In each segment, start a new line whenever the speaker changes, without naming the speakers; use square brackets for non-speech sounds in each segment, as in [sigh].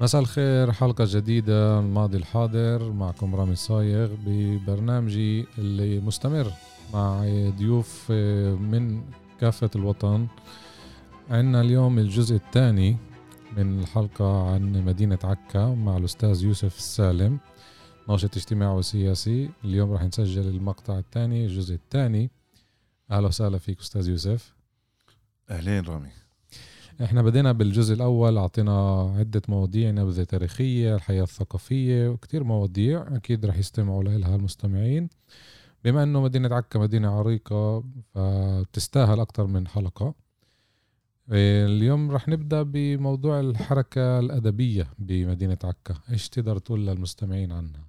مساء الخير حلقة جديدة الماضي الحاضر معكم رامي صايغ ببرنامجي اللي مستمر مع ضيوف من كافة الوطن. عندنا اليوم الجزء الثاني من الحلقة عن مدينة عكا مع الأستاذ يوسف السالم ناشط اجتماعي وسياسي. اليوم راح نسجل المقطع الثاني الجزء الثاني. أهلا وسهلا فيك أستاذ يوسف.
أهلين رامي.
إحنا بدينا بالجزء الأول أعطينا عدة مواضيع نبذة تاريخية الحياة الثقافية وكتير مواضيع أكيد رح يستمعوا لها المستمعين. بما إنه مدينة عكا مدينة عريقة فتستاهل أكثر من حلقة. اليوم رح نبدأ بموضوع الحركة الأدبية بمدينة عكا. إيش تقدر تقول للمستمعين عنها؟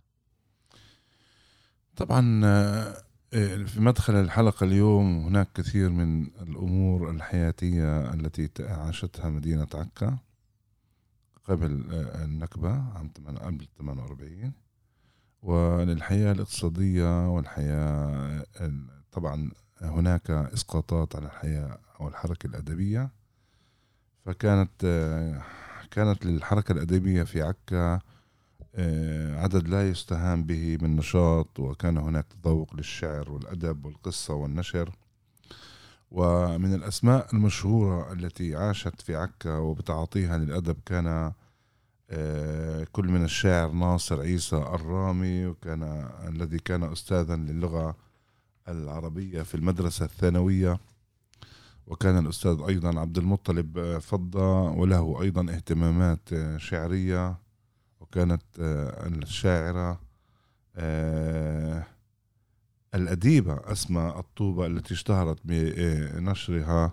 طبعا في مدخل الحلقة اليوم هناك كثير من الأمور الحياتية التي عاشتها مدينة عكا قبل آه، النكبة عام قبل 48 وللحياة الاقتصادية والحياة طبعا هناك إسقاطات على الحياة أو الحركة الأدبية. فكانت آه، كانت للحركة الأدبية في عكا آه، عدد لا يستهان به من نشاط وكان هناك تذوق للشعر والأدب والقصة والنشر. ومن الأسماء المشهورة التي عاشت في عكا وبتعاطيها للأدب كان آه، كل من الشاعر ناصر عيسى الرامي وكان الذي كان أستاذا للغة العربية في المدرسة الثانوية. وكان الأستاذ أيضا عبد المطلب فضة وله أيضا اهتمامات شعرية. وكانت آه، الشاعرة آه، الأديبة أسماء الطوبة التي اشتهرت بنشرها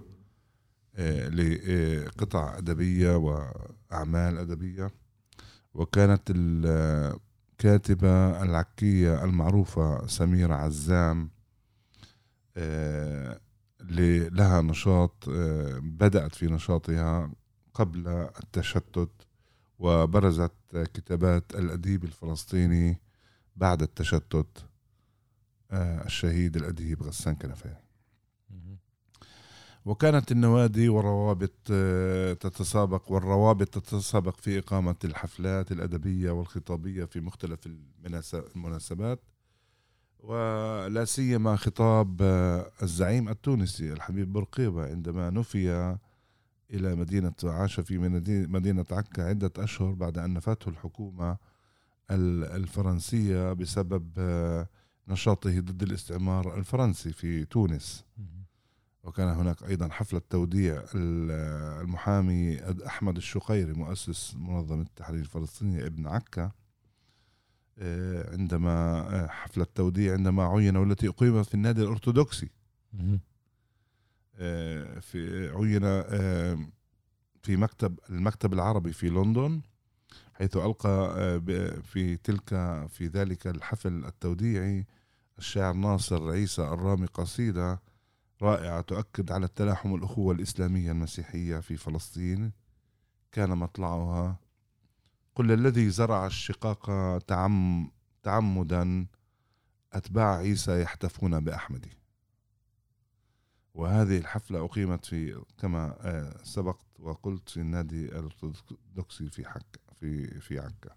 آه، لقطع أدبية وأعمال أدبية. وكانت الكاتبة العكية المعروفة سميرة عزام لها نشاط بدأت في نشاطها قبل التشتت. وبرزت كتابات الأديب الفلسطيني بعد التشتت آه، الشهيد الأديب غسان كنفة وكانت النوادي والروابط آه، تتسابق والروابط تتسابق في إقامة الحفلات الأدبية والخطابية في مختلف المناسبات. ولا سيما خطاب آه، الزعيم التونسي الحبيب بورقيبة عندما نفي إلى مدينة عاش في مدينة عكا عدة أشهر بعد أن نفته الحكومة الفرنسية بسبب آه، نشاطه ضد الاستعمار الفرنسي في تونس. وكان هناك أيضا حفلة توديع المحامي أحمد الشقيري مؤسس منظمة التحرير الفلسطينية ابن عكا. آه، عندما آه، حفلة توديع عندما عين والتي أقيمت في النادي الأرثوذكسي. آه، في عين آه، في مكتب المكتب العربي في لندن حيث ألقى آه، في تلك في ذلك الحفل التوديعي الشاعر ناصر عيسى الرامي قصيدة رائعة تؤكد على التلاحم الأخوة الإسلامية المسيحية في فلسطين. كان مطلعها قل الذي زرع الشقاق تعم تعمدا أتباع عيسى يحتفون بأحمد وهذه الحفلة أقيمت في كما آه، سبقت وقلت في النادي الأرثوذكسي في حكا في في عكا.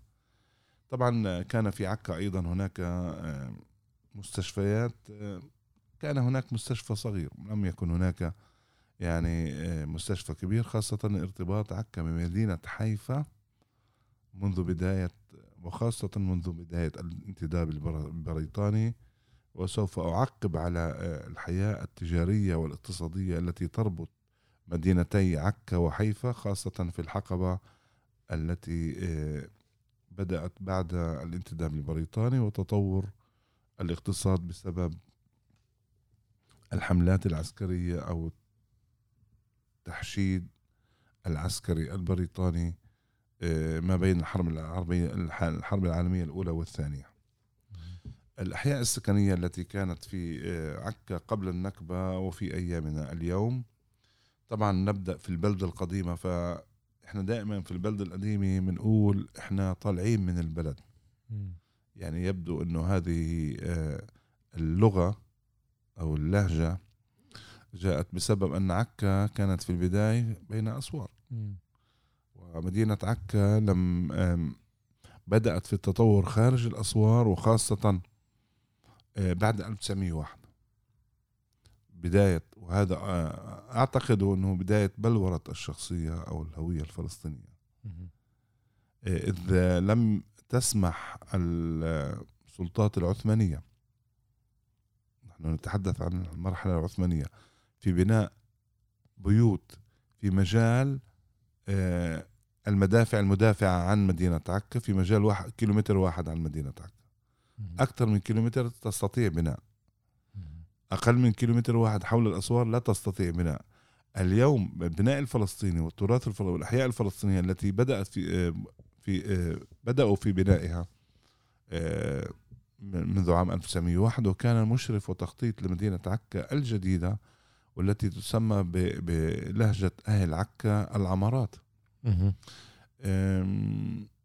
طبعا كان في عكا أيضا هناك آه، مستشفيات آه، كان هناك مستشفى صغير لم يكن هناك يعني مستشفى كبير خاصة ارتباط عكا بمدينة حيفا منذ بداية وخاصة منذ بداية الانتداب البريطاني. وسوف أعقب على آه، الحياة التجارية والاقتصادية التي تربط مدينتي عكا وحيفا خاصة في الحقبة التي آه، بدأت بعد الانتداب البريطاني وتطور الاقتصاد بسبب الحملات العسكرية أو التحشيد العسكري البريطاني آه، ما بين الحرب العربية الحرب العالمية الأولى والثانية. الأحياء السكنية التي كانت في آه، عكا قبل النكبة وفي أيامنا اليوم. طبعا نبدأ في البلدة القديمة فإحنا دائما في البلدة القديمة بنقول إحنا طالعين من البلد. يعني يبدو أنه هذه آه، اللغة أو اللهجة جاءت بسبب أن عكا كانت في البداية بين أسوار. ومدينة عكا لم بدأت في التطور خارج الأسوار وخاصة بعد 1901 بداية وهذا آه، أعتقد أنه بداية بلورة الشخصية أو الهوية الفلسطينية. آه، إذ لم تسمح السلطات العثمانية نحن نتحدث عن المرحلة العثمانية في بناء بيوت في مجال المدافع المدافعة عن مدينة عكا في مجال واحد كيلومتر واحد عن مدينة عكا. أكثر من كيلومتر تستطيع بناء. أقل من كيلومتر واحد حول الأسوار لا تستطيع بناء. اليوم البناء الفلسطيني والتراث الفلسطيني والأحياء الفلسطينية التي بدأت في في بدأوا في بنائها منذ عام 1901 وكان مشرف وتخطيط لمدينة عكا الجديدة والتي تسمى بلهجة أهل عكا العمارات.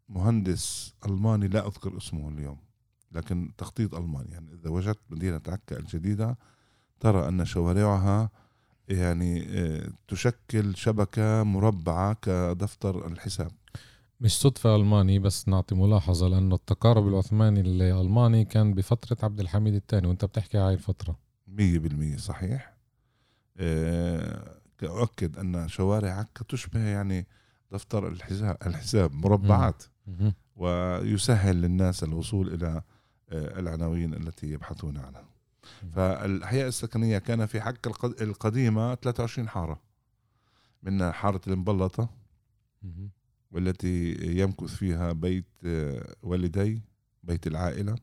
مهندس ألماني لا أذكر اسمه اليوم. لكن تخطيط ألماني يعني إذا وجدت مدينة عكا الجديدة ترى أن شوارعها يعني آه، تشكل شبكة مربعة كدفتر الحساب.
مش صدفة ألماني بس نعطي ملاحظة لأنه التقارب العثماني الألماني كان بفترة عبد الحميد الثاني وأنت بتحكي هاي الفترة.
مية بالمية صحيح. أه أؤكد أن شوارع عكا تشبه يعني دفتر الحساب, الحساب مربعات. ويسهل للناس الوصول إلى آه، العناوين التي يبحثون عنها. فالأحياء السكنية كان في حق القديمة 23 حارة. منها حارة المبلطة والتي يمكث فيها بيت آه، والدي بيت العائلة.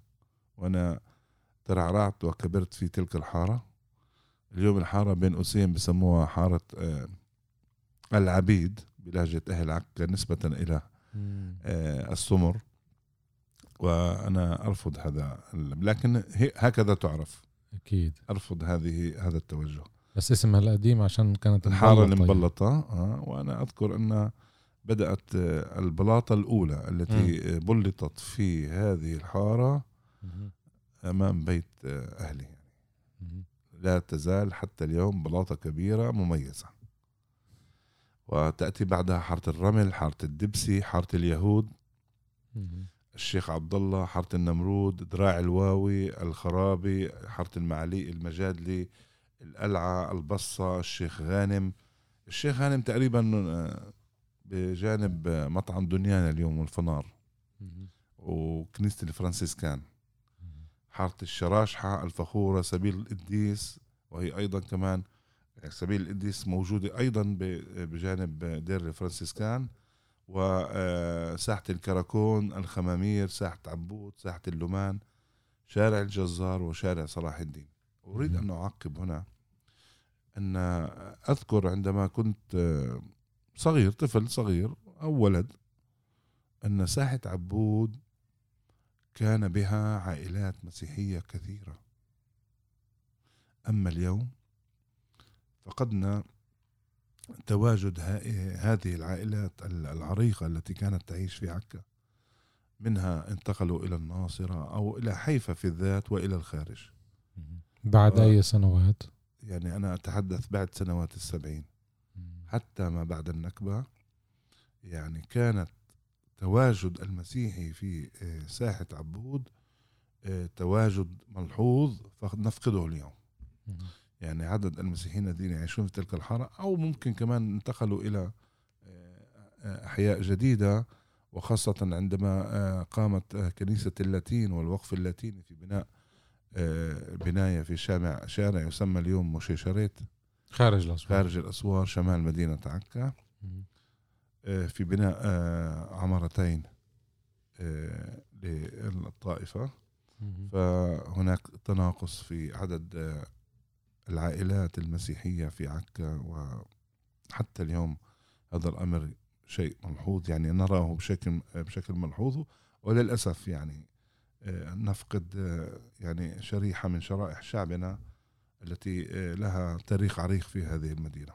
وأنا ترعرعت وكبرت في تلك الحارة. اليوم الحارة بين قوسين بسموها حارة آه، العبيد بلهجة أهل عكا نسبة إلى السمر. وأنا أرفض هذا لكن هكذا تعرف.
أكيد.
أرفض هذه هذا التوجه.
بس اسمها القديم عشان كانت
الحارة المبلطة آه وأنا أذكر أن بدأت البلاطة الأولى التي م. بلطت في هذه الحارة أمام بيت أهلي. يعني لا تزال حتى اليوم بلاطة كبيرة مميزة. وتأتي بعدها حارة الرمل حارة الدبسي حارة اليهود. الشيخ عبد الله حارة النمرود دراع الواوي الخرابي حارة المعالي المجادلي القلعه البصة الشيخ غانم. الشيخ غانم تقريبا آه، بجانب مطعم دنيانا اليوم والفنار. وكنيسة الفرنسيسكان. حارة الشراشحة الفخورة سبيل القديس وهي أيضا كمان سبيل القديس موجودة أيضا بجانب دير الفرنسيسكان. وساحة الكراكون الخمامير ساحة عبود ساحة اللمان شارع الجزار وشارع صلاح الدين. أريد أن أعقب هنا أن أذكر عندما كنت صغير طفل صغير أو ولد أن ساحة عبود كان بها عائلات مسيحية كثيرة. أما اليوم فقدنا تواجد هذه العائلات العريقة التي كانت تعيش في عكا. منها انتقلوا إلى الناصرة أو إلى حيفا في الذات وإلى الخارج.
بعد. أي سنوات؟
يعني أنا أتحدث بعد سنوات السبعين. حتى ما بعد النكبة يعني كانت تواجد المسيحي في آه، ساحة عبود آه، تواجد ملحوظ فنفقده اليوم. يعني عدد المسيحيين الذين يعيشون في تلك الحارة أو ممكن كمان انتقلوا إلى آه، أحياء جديدة وخاصة عندما آه، قامت آه، كنيسة اللاتين والوقف اللاتيني في بناء بناية في شارع شارع يسمى اليوم موشيشاريت
خارج الأسوار.
خارج الأسوار شمال مدينة عكا. في بناء عمارتين للطائفة. فهناك تناقص في عدد العائلات المسيحية في عكا وحتى اليوم هذا الأمر شيء ملحوظ يعني نراه بشكل بشكل ملحوظ وللأسف يعني آه، نفقد آه، يعني شريحة من شرائح شعبنا التي آه، لها تاريخ عريق في هذه المدينة.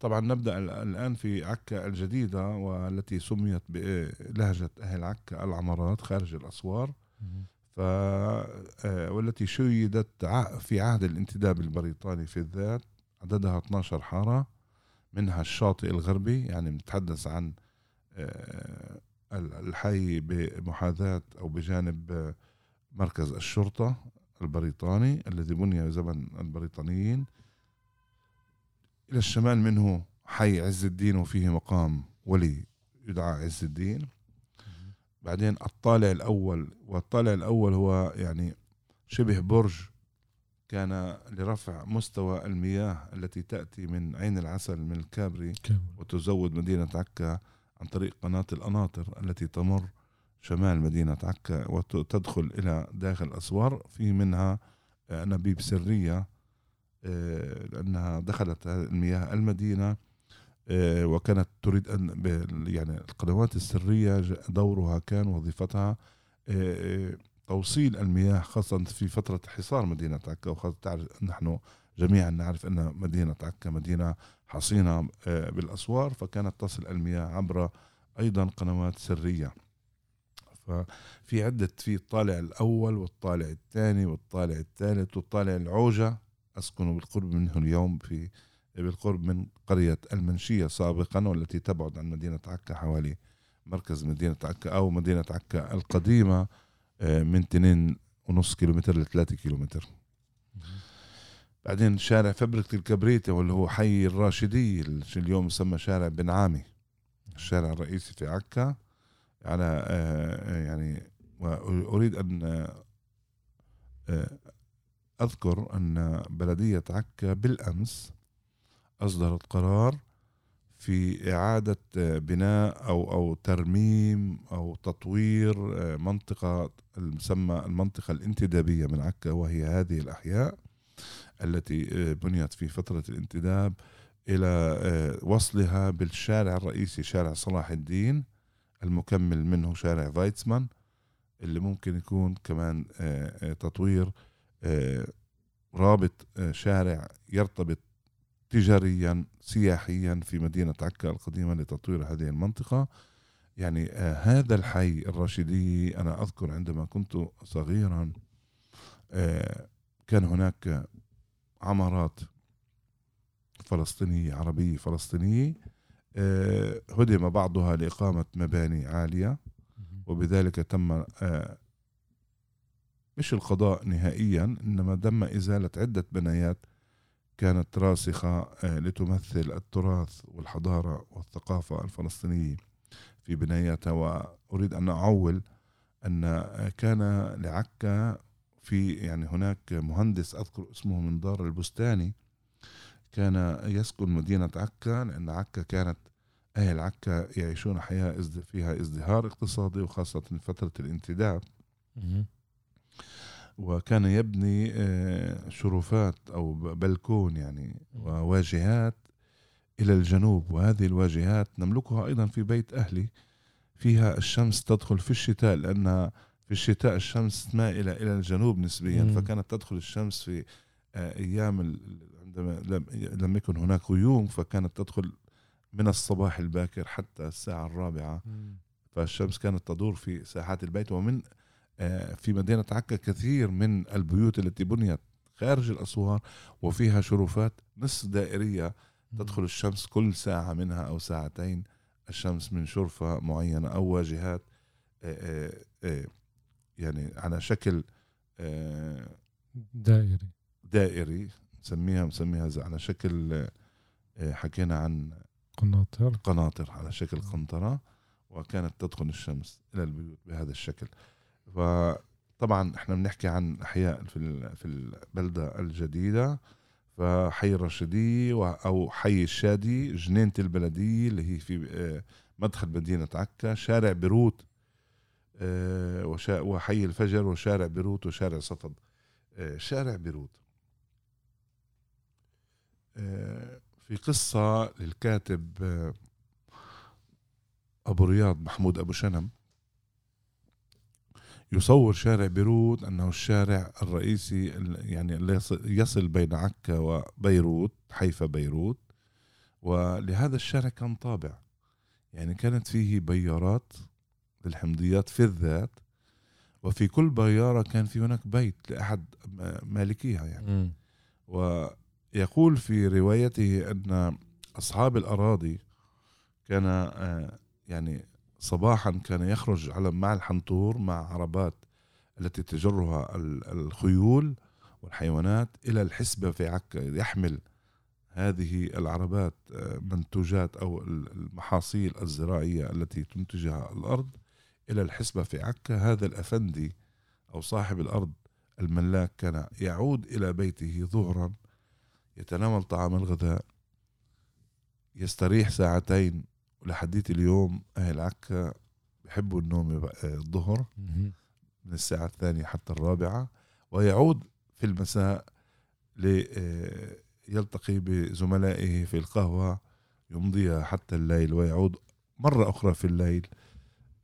طبعا نبدأ الآن في عكا الجديدة والتي سميت بلهجه أهل عكا العمارات خارج الأسوار. ف والتي شيدت في عهد الانتداب البريطاني في الذات عددها 12 حارة منها الشاطئ الغربي يعني نتحدث عن الحي بمحاذاة أو بجانب مركز الشرطة البريطاني الذي بني زمن البريطانيين. إلى الشمال منه حي عز الدين وفيه مقام ولي يدعى عز الدين. بعدين الطالع الأول والطالع الأول هو يعني شبه برج كان لرفع مستوى المياه التي تأتي من عين العسل من الكابري وتزود مدينة عكا عن طريق قناة القناطر التي تمر شمال مدينة عكا وتدخل إلى داخل الأسوار. في منها أنابيب سرية آه، لأنها دخلت المياه المدينة. آه، وكانت تريد أن يعني القنوات السرية دورها كان وظيفتها آه، توصيل المياه خاصة في فترة حصار مدينة عكا وخاصة تعرف نحن جميعا نعرف أن مدينة عكا مدينة حصينة آه، بالأسوار فكانت تصل المياه عبر أيضا قنوات سرية. ففي عدة في الطالع الأول والطالع الثاني والطالع الثالث والطالع العوجة أسكن بالقرب منه اليوم في بالقرب من قرية المنشية سابقا والتي تبعد عن مدينة عكا حوالي مركز مدينة عكا أو مدينة عكا القديمة آه، من 2 ونص كيلومتر ل 3 كيلومتر. بعدين شارع فبركة الكبريتة واللي هو حي الراشدي اللي اليوم يسمى شارع بن عامي. الشارع الرئيسي في عكا. على آه، يعني وأريد أن آه، أذكر أن بلدية عكا بالأمس أصدرت قرار في إعادة آه، بناء أو أو ترميم أو تطوير منطقة المسمى المنطقة الانتدابية من عكا وهي هذه الأحياء التي آه، بنيت في فترة الانتداب إلى آه، وصلها بالشارع الرئيسي شارع صلاح الدين المكمل منه شارع فايتسمان اللي ممكن يكون كمان آه، تطوير رابط شارع يرتبط تجاريا سياحيا في مدينة عكا القديمة لتطوير هذه المنطقة. يعني هذا الحي الراشدي أنا أذكر عندما كنت صغيرا كان هناك عمارات فلسطينية عربية فلسطينية آه، هدم بعضها لإقامة مباني عالية. وبذلك تم آه، مش القضاء نهائيا إنما تم إزالة عدة بنايات كانت راسخة آه، لتمثل التراث والحضارة والثقافة الفلسطينية في بناياتها. وأريد أن أعول أن كان لعكا في يعني هناك مهندس أذكر اسمه من دار البستاني كان يسكن مدينة عكا لأن عكا كانت أهل عكا يعيشون حياة فيها ازدهار اقتصادي وخاصة في فترة الانتداب. وكان يبني آه، شرفات أو بلكون يعني وواجهات إلى الجنوب. وهذه الواجهات نملكها أيضا في بيت أهلي. فيها الشمس تدخل في الشتاء لانها في الشتاء الشمس مائلة إلى الجنوب نسبيا. مم. فكانت تدخل الشمس في آه، أيام عندما لم يكن هناك غيوم فكانت تدخل من الصباح الباكر حتى الساعة الرابعة. مم. فالشمس كانت تدور في ساحات البيت ومن في مدينة عكا كثير من البيوت التي بنيت خارج الأسوار وفيها شرفات نصف دائرية تدخل الشمس كل ساعة منها أو ساعتين الشمس من شرفة معينة أو واجهات آه، يعني على شكل
آه، دائري.
دائري نسميها نسميها على شكل آه، حكينا عن
قناطر.
قناطر على شكل قنطرة وكانت تدخل الشمس إلى البيوت بهذا الشكل. فطبعا إحنا بنحكي عن أحياء في في البلدة الجديدة فحي الرشدي أو حي الشادي جنينة البلدية اللي هي في آه، مدخل مدينة عكا شارع بيروت آه، وحي الفجر وشارع بيروت وشارع صفد آه، شارع بيروت. في قصة للكاتب أبو رياض محمود أبو شنم. يصور شارع بيروت أنه الشارع الرئيسي يعني اللي يصل بين عكا وبيروت حيفا بيروت. ولهذا الشارع كان طابع. يعني كانت فيه بيارات للحمضيات في الذات وفي كل بيارة كان في هناك بيت لأحد مالكيها يعني. م. ويقول في روايته أن أصحاب الأراضي كان آه، يعني صباحا كان يخرج على مع الحنطور مع عربات التي تجرها الخيول والحيوانات إلى الحسبة في عكا يحمل هذه العربات آه، منتوجات أو المحاصيل الزراعية التي تنتجها الأرض إلى الحسبة في عكا هذا الأفندي أو صاحب الأرض الملاك كان يعود إلى بيته ظهرا يتناول طعام الغذاء يستريح ساعتين ولحديت اليوم أهل عكا بحبوا النوم الظهر من الساعة الثانية حتى الرابعة ويعود في المساء ليلتقي بزملائه في القهوة يمضيها حتى الليل ويعود مرة أخرى في الليل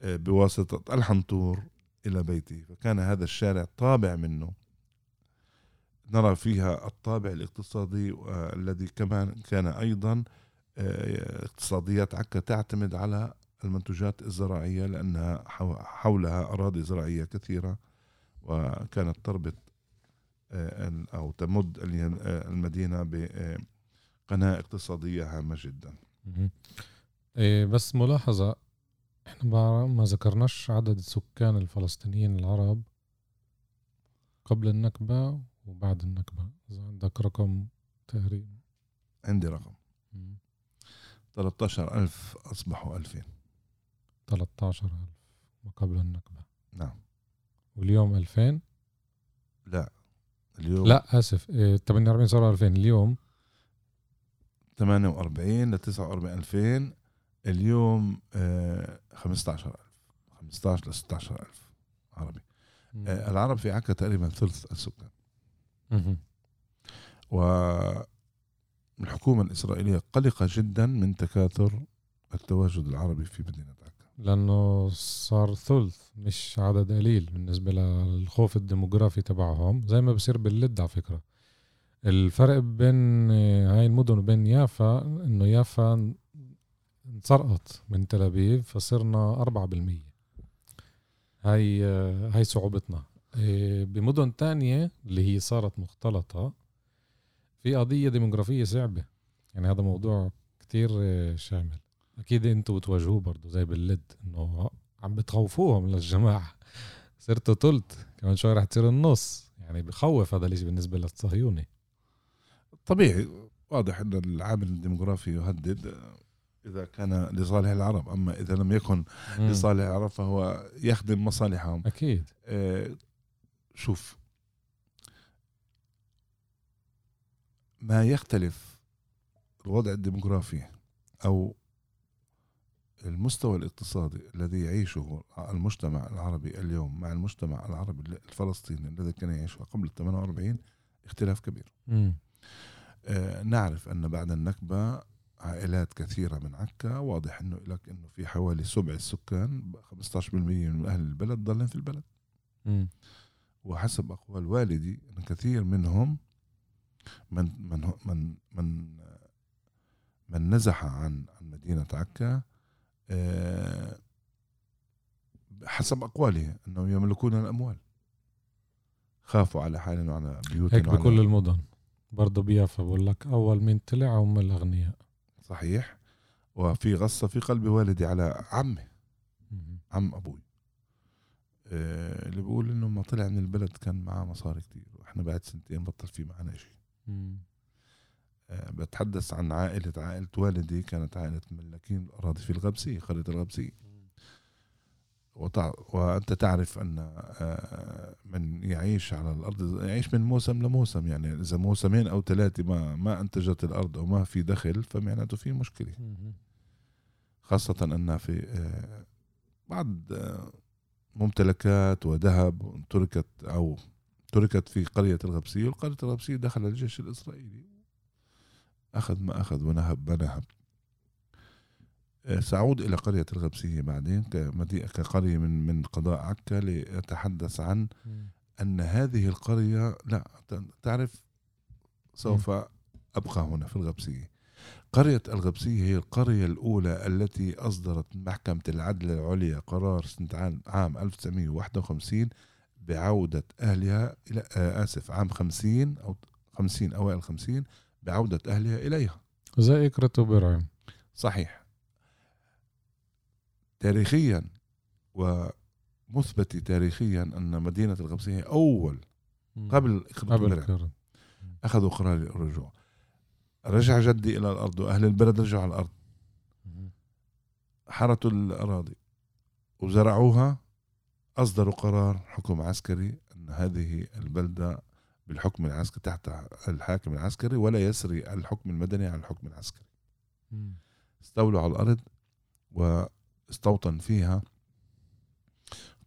بواسطة الحنطور إلى بيته. فكان هذا الشارع طابع منه. نرى فيها الطابع الاقتصادي الذي كمان كان أيضا آه، اقتصاديات عكا تعتمد على المنتوجات الزراعية لأنها حولها أراضي زراعية كثيرة وكانت تربط آه، أو تمد آه، المدينة بقناة اقتصادية هامة جدا.
إيه، بس ملاحظة إحنا ما ذكرناش عدد السكان الفلسطينيين العرب قبل النكبة وبعد النكبة. إذا عندك رقم تقريبا.
عندي رقم. 13000 أصبحوا 2000
13000 ما قبل النكبة.
نعم.
واليوم 2000
لا. اليوم
لا آسف. 48 صاروا 2000 اليوم؟
48 ل 49 2000 اليوم 15000 15 ل 16000 عربي. آه العرب في عكا تقريبا ثلث السكان. و الحكومة الإسرائيلية قلقة جدا من تكاثر التواجد العربي في مدينة عكا.
لأنه صار ثلث مش عدد قليل بالنسبة للخوف الديموغرافي تبعهم. زي ما بصير باللد على فكرة. الفرق بين هاي المدن وبين يافا إنه يافا انسرقت من تل أبيب فصرنا أربعة بالمية. هاي هاي صعوبتنا. إيه، بمدن تانية اللي هي صارت مختلطة في قضية ديموغرافية صعبة. يعني هذا موضوع كتير شامل. أكيد أنتوا بتواجهوه برضه زي باللد إنه عم بتخوفوهم للجماعة. صرتوا تلت كمان شوي رح تصير النص. يعني بخوف هذا الشيء بالنسبة للصهيوني.
طبيعي. واضح أن العامل الديموغرافي يهدد إذا كان لصالح العرب. أما إذا لم يكن مم. لصالح العرب فهو يخدم مصالحهم.
أكيد.
آه شوف ما يختلف الوضع الديموغرافي أو المستوى الاقتصادي الذي يعيشه المجتمع العربي اليوم مع المجتمع العربي الفلسطيني الذي كان يعيشه قبل 48 اختلاف كبير. آه نعرف أن بعد النكبة عائلات كثيرة من عكا واضح إنه لك إنه في حوالي سبع السكان 15% من أهل البلد ضلن في البلد. م. وحسب أقوال والدي إن كثير منهم من من من من من نزح عن عن مدينة عكا آه، حسب أقواله أنهم يملكون الأموال. خافوا على حالهم وعلى بيوتهم
هيك بكل المدن. برضه بيافا بقول لك أول من طلع هم الأغنياء.
صحيح. وفي غصة في قلب والدي على عمي عم أبوي. آه، اللي بيقول إنه ما طلع من البلد كان معاه مصاري كتير. وإحنا بعد سنتين بطل في معنا شيء بتحدث عن عائلة عائلة والدي كانت عائلة ملاكين الأراضي في الغبسية قرية الغبسية وأنت تعرف أن آه، من يعيش على الأرض يعيش من موسم لموسم. يعني إذا موسمين أو ثلاثة ما ما أنتجت الأرض أو ما في دخل فمعناته في مشكلة. خاصة أن في آه، بعض ممتلكات وذهب تركت أو تركت في قرية الغبسية والقرية الغبسية دخل الجيش الإسرائيلي. أخذ ما أخذ ونهب ما نهب آه، سأعود إلى قرية الغبسية بعدين كقرية من من قضاء عكا لأتحدث عن أن هذه القرية لا تعرف سوف أبقى هنا في الغبسية. قرية الغبسية هي القرية الأولى التي أصدرت محكمة العدل العليا قرار سنة عام 1951 بعودة أهلها إلى آه، آسف عام 50 أو 50 أوائل 50 بعودة أهلها إليها.
زي إكرة وبرعم
صحيح. تاريخيا ومثبت تاريخيا أن مدينة الغبسية هي أول قبل إخبة
كرة
أخذوا قرار الرجوع رجع جدي إلى الأرض وأهل البلد رجعوا على الأرض. حرثوا الأراضي وزرعوها أصدروا قرار حكم عسكري أن هذه البلدة بالحكم العسكري تحت الحاكم العسكري ولا يسري الحكم المدني على الحكم العسكري. استولوا على الأرض واستوطن فيها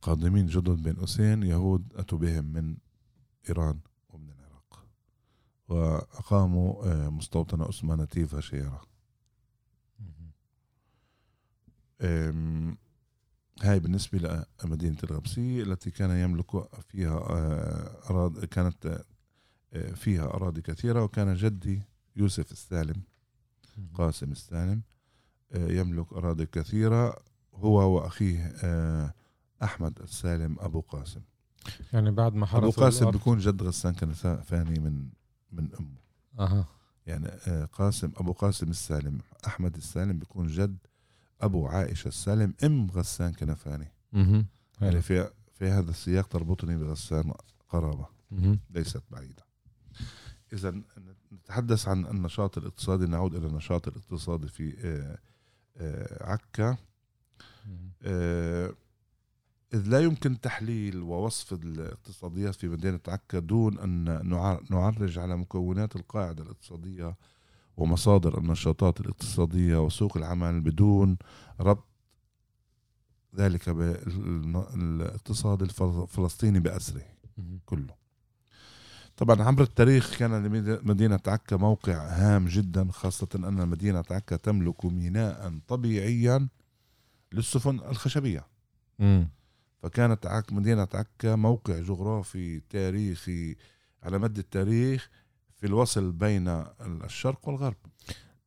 قادمين جدد بين قوسين يهود أتوا بهم من إيران ومن العراق. وأقاموا آه، مستوطنة اسمها نتيفا شيرة هاي بالنسبة لمدينة الغبسية التي كان يملك فيها آه، أراضي كانت آه، فيها أراضي كثيرة وكان جدي يوسف السالم قاسم السالم آه، يملك أراضي كثيرة هو وأخيه أحمد السالم أبو قاسم.
يعني بعد ما
أبو قاسم
الأرض-
بيكون جد غسان كنفاني من من أمه. يعني آه، قاسم أبو قاسم السالم أحمد السالم بيكون جد أبو عائشة السالم أم غسان كنفاني
مهم.
يعني في في هذا السياق تربطني بغسان قرابة
مهم.
ليست بعيدة إذا نتحدث عن النشاط الاقتصادي نعود إلى النشاط الاقتصادي في آه، آه، عكا. آه، إذ لا يمكن تحليل ووصف الاقتصاديات في مدينة عكا دون أن نع- نعرج على مكونات القاعدة الاقتصادية ومصادر النشاطات الاقتصادية وسوق العمل بدون ربط ذلك بالاقتصاد الفلسطيني بأسره. كله طبعا عبر التاريخ كان لمدينة عكا موقع هام جدا خاصة أن مدينة عكا تملك ميناء طبيعيا للسفن الخشبية
مم.
فكانت عك مدينة عكا موقع جغرافي تاريخي على مد التاريخ في الوصل بين الشرق والغرب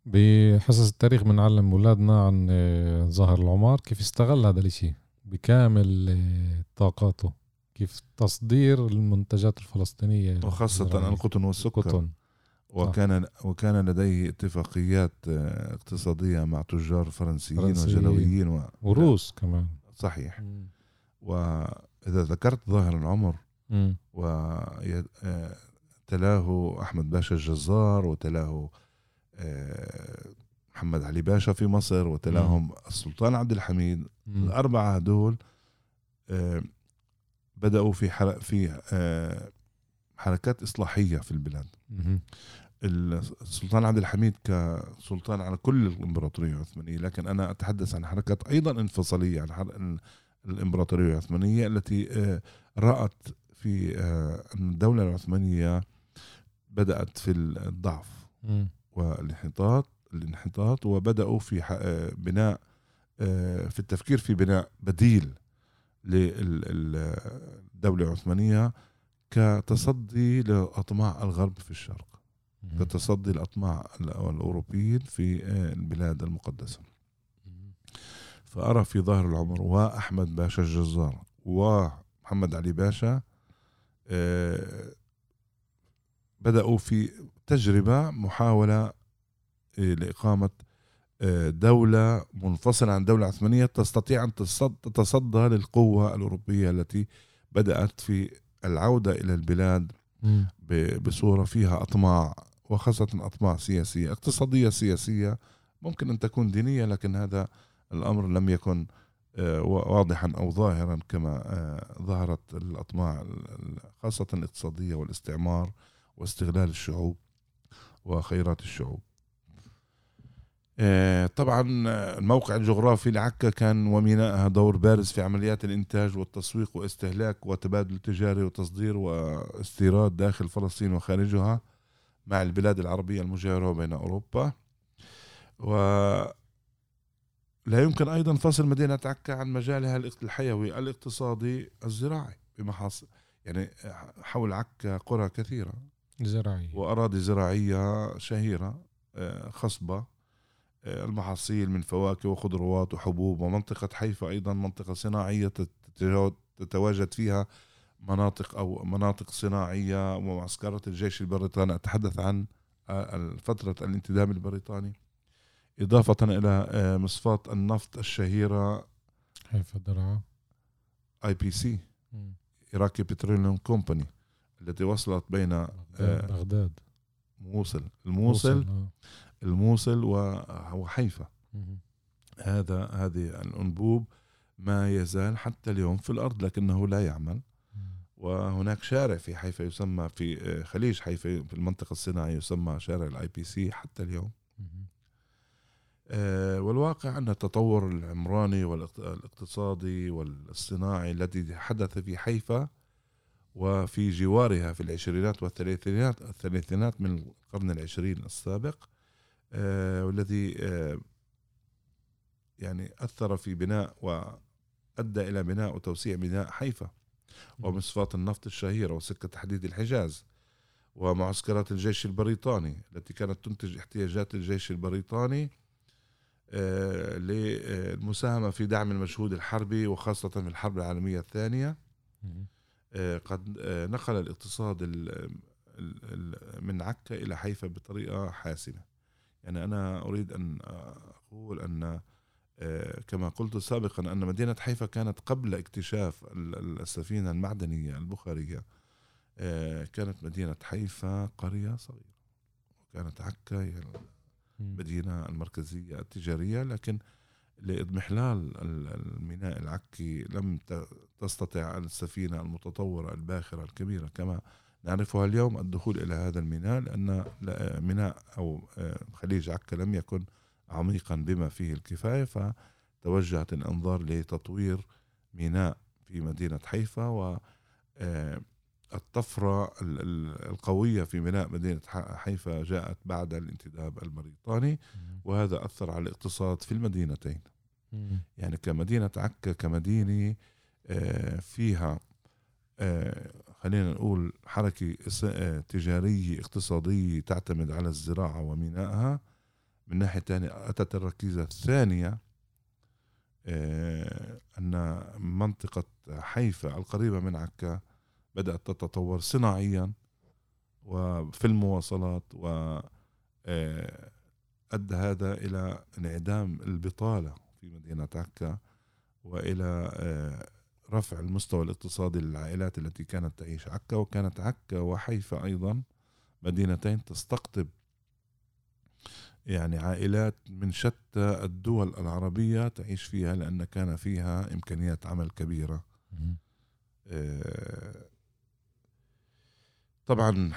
بحصص التاريخ بنعلم أولادنا عن آه، ظاهر العمار كيف استغل هذا الإشي بكامل آه، طاقاته كيف تصدير المنتجات الفلسطينية
وخاصة
الزراعية.
القطن والسكر
القطن
وكان وكان لديه اتفاقيات آه، اقتصادية مع تجار فرنسيين
فرنسيين.
وجلويين و...
وروس كمان
صحيح
مم.
وإذا ذكرت ظاهر العمر
مم.
وتلاه أحمد باشا الجزار وتلاه آه، محمد علي باشا في مصر وتلاهم السلطان عبد الحميد
مم.
الأربعة هدول آه، بدأوا في حر- في آه، حركات إصلاحية في البلاد
مم.
السلطان عبد الحميد كسلطان على كل الإمبراطورية العثمانية لكن أنا أتحدث عن حركات أيضا انفصالية عن الإمبراطورية العثمانية التي رأت في الدولة العثمانية بدأت في الضعف. والانحطاط الانحطاط وبدأوا في آه، بناء آه، في التفكير في بناء بديل للدولة العثمانية كتصدي لأطماع الغرب في الشرق. كتصدي الأطماع الأوروبيين في آه، البلاد المقدسة. فأرى في ظاهر العمر وأحمد باشا الجزار ومحمد علي باشا بدأوا في تجربة محاولة آه، لإقامة آه، دولة منفصلة عن الدولة العثمانية تستطيع أن تصد- تتصدى للقوة الأوروبية التي بدأت في العودة إلى البلاد بصورة فيها أطماع وخاصة أطماع سياسية اقتصادية سياسية ممكن أن تكون دينية لكن هذا الأمر لم يكن آه، واضحا أو ظاهرا كما آه، ظهرت الأطماع ال- ال- خاصة الاقتصادية والاستعمار واستغلال الشعوب وخيرات الشعوب. آه، طبعا الموقع الجغرافي لعكا كان ومينائها دور بارز في عمليات الإنتاج والتسويق واستهلاك وتبادل تجاري وتصدير واستيراد داخل فلسطين وخارجها مع البلاد العربية المجاورة وبين أوروبا. و لا يمكن أيضا فصل مدينة عكا عن مجالها الحيوي الاقتصادي الزراعي بمحاصيل يعني حول عكا قرى كثيرة.
زراعية.
وأراضي زراعية شهيرة آه، خصبة آه، المحاصيل من فواكه وخضروات وحبوب ومنطقة حيفا أيضا منطقة صناعية تتواجد فيها مناطق أو مناطق صناعية ومعسكرات الجيش البريطاني. أتحدث عن آه، فترة الانتداب البريطاني. إضافة إلى مصفاة النفط الشهيرة
حيفا درعا
IPC Iraqi Petroleum Company التي وصلت بين
بغداد
موصل الموصل الموصل وحيفا. هذا هذه الأنبوب ما يزال حتى اليوم في الأرض لكنه لا يعمل. وهناك شارع في حيفا يسمى في خليج حيفا في المنطقة الصناعية يسمى شارع ال IPC حتى اليوم. آه، والواقع أن التطور العمراني والاقتصادي والصناعي الذي حدث في حيفا وفي جوارها في العشرينات والثلاثينات الثلاثينات من القرن العشرين السابق آه، والذي آه، يعني أثر في بناء وأدى إلى بناء وتوسيع بناء حيفا ومصفات النفط الشهيرة وسكة تحديد الحجاز ومعسكرات الجيش البريطاني التي كانت تنتج احتياجات الجيش البريطاني آه، للمساهمة في دعم المجهود الحربي وخاصة في الحرب العالمية الثانية. قد نقل الاقتصاد من عكا إلى حيفا بطريقة حاسمة. يعني أنا أريد أن أقول أن آه، كما قلت سابقا أن مدينة حيفا كانت قبل اكتشاف السفينة المعدنية البخارية آه، كانت مدينة حيفا قرية صغيرة وكانت عكا هي المدينة المركزية التجارية لكن لإضمحلال الميناء العكي لم تستطع السفينة المتطورة الباخرة الكبيرة كما نعرفها اليوم الدخول إلى هذا الميناء لأن ميناء أو آه، خليج عكا لم يكن عميقا بما فيه الكفاية فتوجهت الأنظار لتطوير ميناء في مدينة حيفا و آه، الطفرة القوية في ميناء مدينة حيفا جاءت بعد الانتداب البريطاني وهذا أثر على الاقتصاد في المدينتين. يعني كمدينة عكا كمدينة آه، فيها خلينا نقول حركة آه، تجارية اقتصادية تعتمد على الزراعة ومينائها. من ناحية تانية أتت الركيزة الثانية آه، أن منطقة حيفا القريبة من عكا بدأت تتطور صناعيا وفي المواصلات و آه، أدى هذا إلى انعدام البطالة في مدينة عكا وإلى رفع المستوى الاقتصادي للعائلات التي كانت تعيش عكا وكانت عكا وحيفا أيضا. مدينتين تستقطب يعني عائلات من شتى الدول العربية تعيش فيها لأن كان فيها إمكانيات عمل كبيرة. آه، طبعا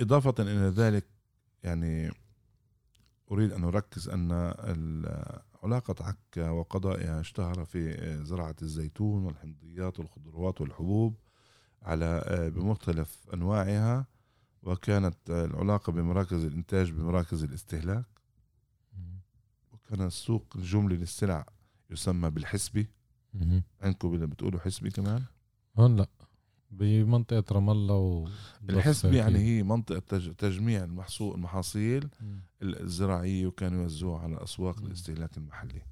إضافة إلى ذلك يعني أريد أن أركز أن علاقة عكا وقضائها اشتهر في زراعة الزيتون والحمضيات والخضروات والحبوب على بمختلف أنواعها وكانت العلاقة بمراكز الإنتاج بمراكز الاستهلاك. وكان السوق الجملي للسلع يسمى بالحسبي. عندكم بتقولوا حسبي كمان؟
هون لا. بمنطقة رام الله و
الحسب يعني هي منطقة تجميع المحصول المحاصيل الزراعية وكانوا يوزعوها على أسواق الاستهلاك المحلي.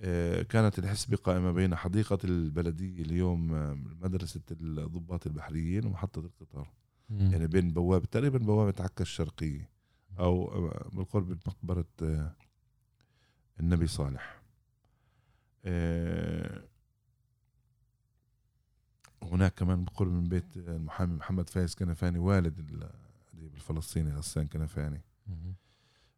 آه، كانت الحسبة قائمة بين حديقة البلدية اليوم آه، مدرسة الضباط البحريين ومحطة القطار. يعني بين بوابة تقريبا بوابة عكا الشرقية أو آه، بالقرب من مقبرة النبي صالح. هناك كمان بقرب من بيت المحامي محمد فايز كنفاني والد الأديب الفلسطيني غسان كنفاني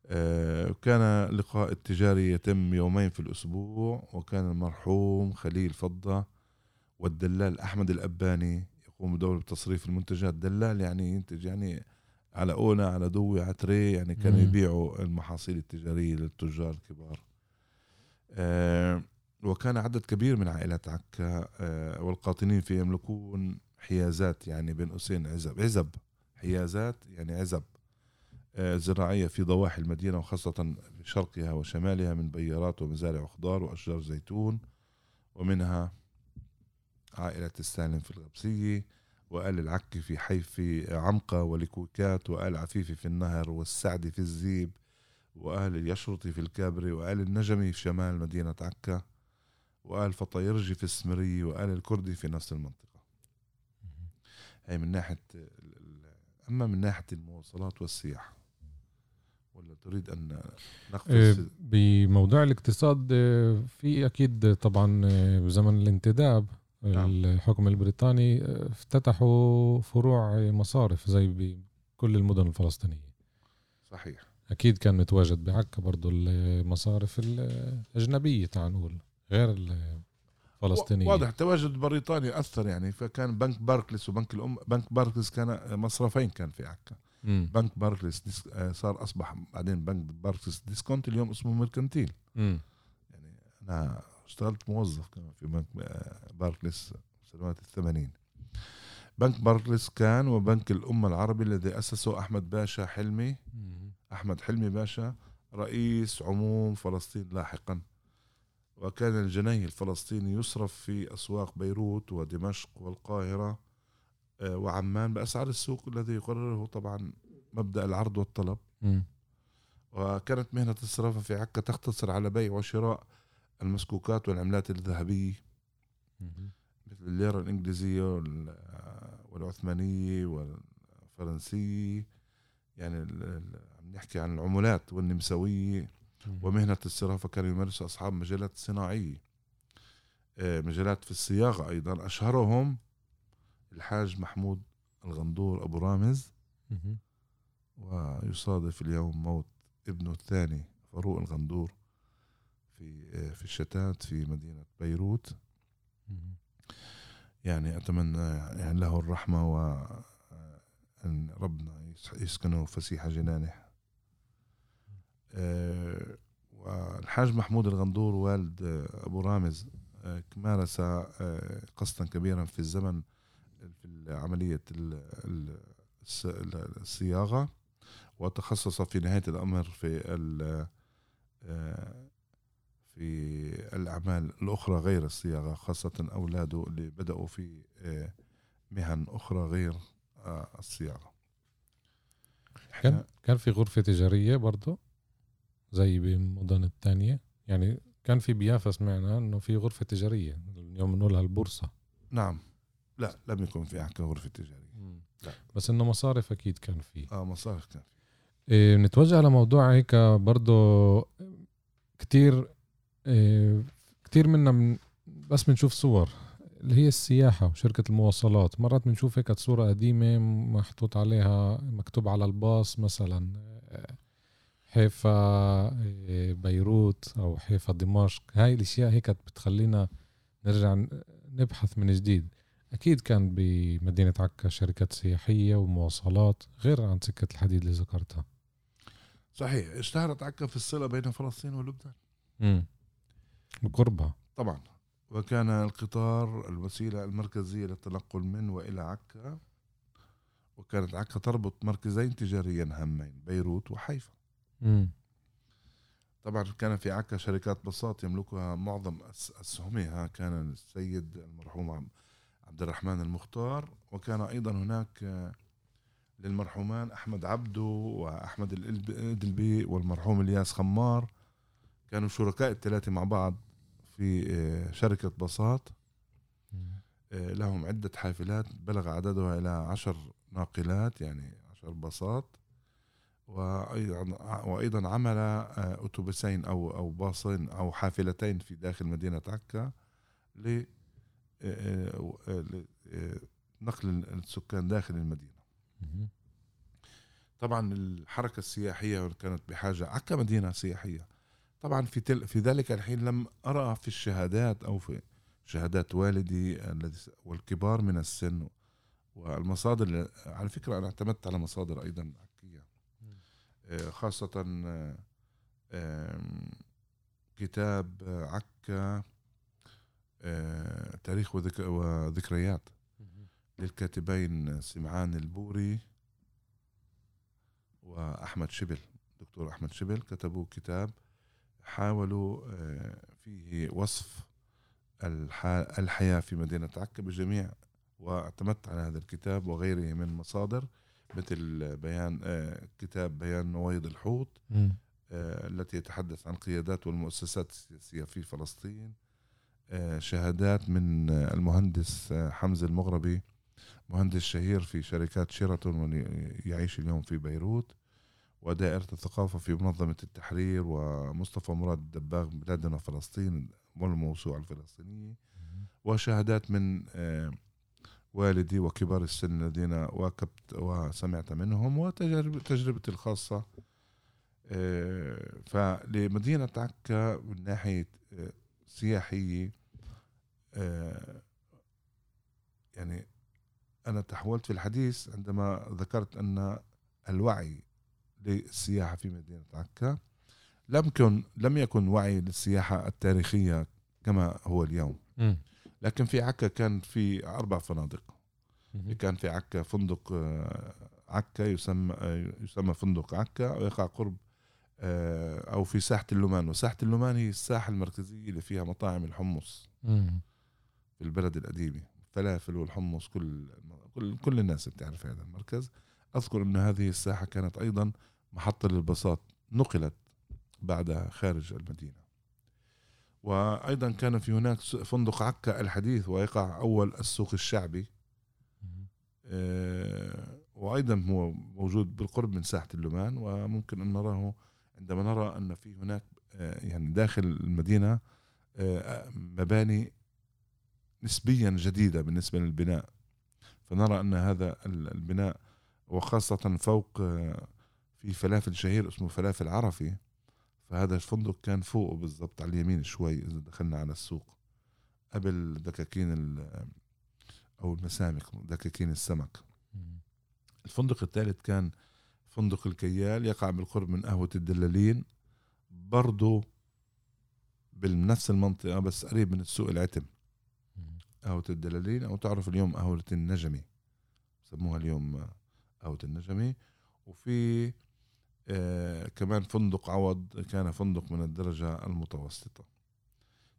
آه كان اللقاء التجاري يتم يومين في الأسبوع وكان المرحوم خليل فضة والدلال أحمد الأباني يقوم بدور بتصريف المنتجات. دلال يعني ينتج يعني على أونة على دوي على تري يعني كانوا يبيعوا المحاصيل التجارية للتجار الكبار. آه وكان عدد كبير من عائلات عكا آه، والقاطنين فيه يملكون حيازات يعني بين قوسين عزب عزب حيازات يعني عزب آه، زراعية في ضواحي المدينة وخاصة في شرقها وشمالها من بيارات ومزارع وخضار وأشجار زيتون ومنها عائلة السالم في الغبسية وآل العكي في حي في عمقة ولكوكات وآل عفيفي في النهر والسعدي في الزيب وآل اليشرطي في الكابري وآل النجمي في شمال مدينة عكا. وآل فطيرجي في السمرية وآل الكردي في نفس المنطقة. هي من ناحية أما من ناحية المواصلات والسياحة ولا تريد أن نقفز؟
بموضوع الاقتصاد آه، في أكيد طبعا آه، بزمن الانتداب. نعم. الحكم البريطاني آه، افتتحوا فروع مصارف زي بكل المدن الفلسطينية.
صحيح.
أكيد كان متواجد بعكا برضو المصارف الأجنبية تعال نقول. غير الفلسطينية
واضح تواجد بريطانيا أثر يعني فكان بنك باركليس وبنك الأم بنك باركليس كان مصرفين كان في عكا. م. بنك باركليس آه، صار أصبح بعدين بنك باركليس ديسكونت اليوم اسمه ميركنتيل يعني أنا اشتغلت موظف كمان في بنك باركليس سنوات الثمانين. بنك باركليس كان وبنك الأمة العربي الذي أسسه أحمد باشا حلمي. أحمد حلمي باشا رئيس عموم فلسطين لاحقا. وكان الجنيه الفلسطيني يصرف في أسواق بيروت ودمشق والقاهرة آه، وعمان بأسعار السوق الذي يقرره طبعا مبدأ العرض والطلب. وكانت مهنة الصرافة في عكا تقتصر على بيع وشراء المسكوكات والعملات الذهبية مثل الليرة الإنجليزية والعثمانية والفرنسية. يعني عم نحكي عن العملات والنمساوية. ومهنة الصرافة كانوا يمارسوا أصحاب مجالات صناعية. آه، مجالات في الصياغة أيضا. أشهرهم الحاج محمود الغندور أبو رامز. ويصادف اليوم موت ابنه الثاني فاروق الغندور في آه، في الشتات في مدينة بيروت. يعني أتمنى يعني له الرحمة و آه، أن ربنا يسكنه فسيح جنانه. والحاج محمود الغندور والد أبو رامز مارس قسطا كبيرا في الزمن في عملية الصياغة وتخصص في نهاية الأمر في في الأعمال الأخرى غير الصياغة خاصة أولاده اللي بدأوا في آه، مهن أخرى غير آه، الصياغة.
كان كان في غرفة تجارية برضه زي بالمدن الثانية يعني كان في بيافا سمعنا إنه في غرفة تجارية. اليوم بنقولها البورصة.
نعم. لا لم يكن في حكى غرفة تجارية.
لا. بس إنه مصارف أكيد كان في.
آه مصارف كان في.
إيه نتوجه لموضوع هيك برضه كتير إيه، كتير منا من بس بنشوف صور. اللي هي السياحة وشركة المواصلات. مرات بنشوف هيك صورة قديمة محطوط عليها مكتوب على الباص مثلا. حيفا إيه، بيروت أو حيفا دمشق. هاي الأشياء هيك بتخلينا نرجع نبحث من جديد. أكيد كان بمدينة عكا شركات سياحية ومواصلات غير عن سكة الحديد اللي ذكرتها.
صحيح. اشتهرت عكا في الصلة بين فلسطين ولبنان.
امم بقربها.
طبعا. وكان القطار الوسيلة المركزية للتنقل من وإلى عكا وكانت عكا تربط مركزين تجاريين هامين بيروت وحيفا.
مم.
طبعا كان في عكا شركات بساط يملكها معظم أسهمها كان السيد المرحوم عبد الرحمن المختار وكان أيضا هناك للمرحومان أحمد عبدو وأحمد الإدلبي والمرحوم إلياس خمار. كانوا شركاء الثلاثة مع بعض في آه، شركة بساط آه، لهم عدة حافلات بلغ عددها إلى عشر ناقلات يعني عشر بساط وأيضا وأيضا عمل آه، أتوبيسين أو أو باصين أو حافلتين في داخل مدينة عكا ل نقل السكان داخل المدينة. طبعا الحركة السياحية كانت بحاجة عكا مدينة سياحية. طبعا في تل في ذلك الحين لم أرى في الشهادات أو في شهادات والدي الذي والكبار من السن والمصادر على فكرة أنا اعتمدت على مصادر أيضا خاصة كتاب عكا آه، تاريخ وذكريات. للكاتبين سمعان البوري وأحمد شبل. دكتور أحمد شبل كتبوا كتاب حاولوا آه، فيه وصف الحياة في مدينة عكا بجميع وأعتمدت على هذا الكتاب وغيره من مصادر. مثل بيان آه، كتاب بيان نويض الحوت التي يتحدث عن قيادات والمؤسسات السياسية في فلسطين شهادات من المهندس حمزة المغربي مهندس شهير في شركات شيراتون يعيش اليوم في بيروت ودائرة الثقافة في منظمة التحرير ومصطفى مراد الدباغ بلادنا فلسطين والموسوعة الفلسطينية وشهادات من آه، والدي وكبار السن الذين واكبت وسمعت منهم وتجربتي الخاصة آه، فلمدينة عكا من ناحية آه، سياحية يعني أنا تحولت في الحديث عندما ذكرت أن الوعي للسياحة في مدينة عكا لم يكن لم يكن وعي للسياحة التاريخية كما هو اليوم م. لكن في عكا كان في أربع فنادق. كان في عكا فندق آه، عكا يسمى آه، يسمى فندق عكا ويقع قرب آه، أو في ساحة اللومان وساحة اللومان هي الساحة المركزية اللي فيها مطاعم الحمص. في البلد القديمة. الفلافل والحمص كل كل كل الناس بتعرف هذا المركز. أذكر إن هذه الساحة كانت أيضا محطة للبساط نقلت بعدها خارج المدينة. وأيضا كان في هناك فندق عكا الحديث ويقع أول السوق الشعبي. آه، وأيضا هو موجود بالقرب من ساحة اللومان وممكن أن نراه عندما نرى أن في هناك آه، يعني داخل المدينة آه، مباني نسبيا جديدة بالنسبة للبناء. فنرى أن هذا البناء وخاصة فوق في فلافل شهير اسمه فلافل عرفي فهذا الفندق كان فوقه بالضبط على اليمين شوي إذا دخلنا على السوق. قبل دكاكين أو المسامك دكاكين السمك. الفندق الثالث كان فندق الكيال يقع بالقرب من قهوة الدلالين. برضو بنفس المنطقة بس قريب من السوق العتم. قهوة الدلالين أو تعرف اليوم قهوة النجمي. سموها اليوم قهوة النجمي. وفي كمان فندق عوض كان فندق من الدرجة المتوسطة.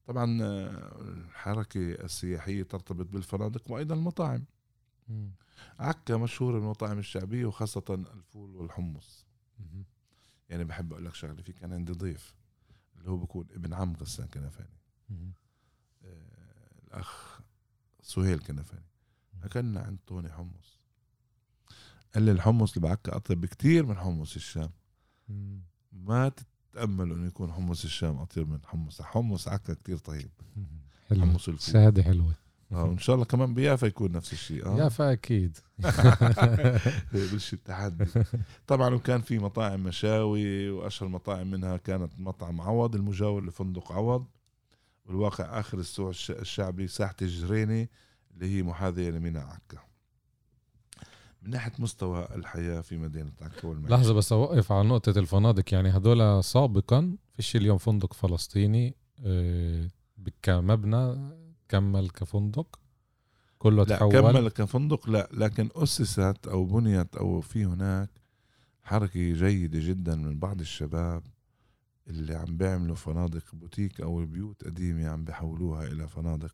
طبعا آه الحركة السياحية ترتبط بالفنادق وأيضا المطاعم. عكا مشهورة بالمطاعم الشعبية وخاصة الفول والحمص. يعني بحب أقول لك شغلة في كان عندي ضيف اللي هو بكون ابن عم غسان كنفاني. آه الأخ سهيل كنفاني. أكلنا عند طوني حمص. قال لي الحمص اللي بعكا أطيب بكتير من حمص الشام. ما تتأملوا إنه يكون حمص الشام أطيب من حمص حمص عكا كتير طيب. [laughs]
حلو حمص الفول. شهادة حلوة.
آه وإن شاء الله كمان بيافا يكون نفس الشيء
آه. يافا أكيد. [laughs]
بلش التحدي. طبعا وكان في مطاعم مشاوي وأشهر مطاعم منها كانت مطعم عوض المجاور لفندق عوض. بالواقع آخر السوق الشعبي ساحة الجريني اللي هي محاذية لميناء عكا. من ناحية مستوى الحياة في مدينة عكا
والمعيشة. لحظة بس أوقف على نقطة الفنادق يعني هدول سابقا فيش اليوم فندق فلسطيني آه، كمبنى كمل كفندق
كله لا تحول كمل كفندق لا لكن أسست أو بنيت أو في هناك حركة جيدة جدا من بعض الشباب اللي عم بيعملوا فنادق بوتيك أو بيوت قديمة عم بيحولوها إلى فنادق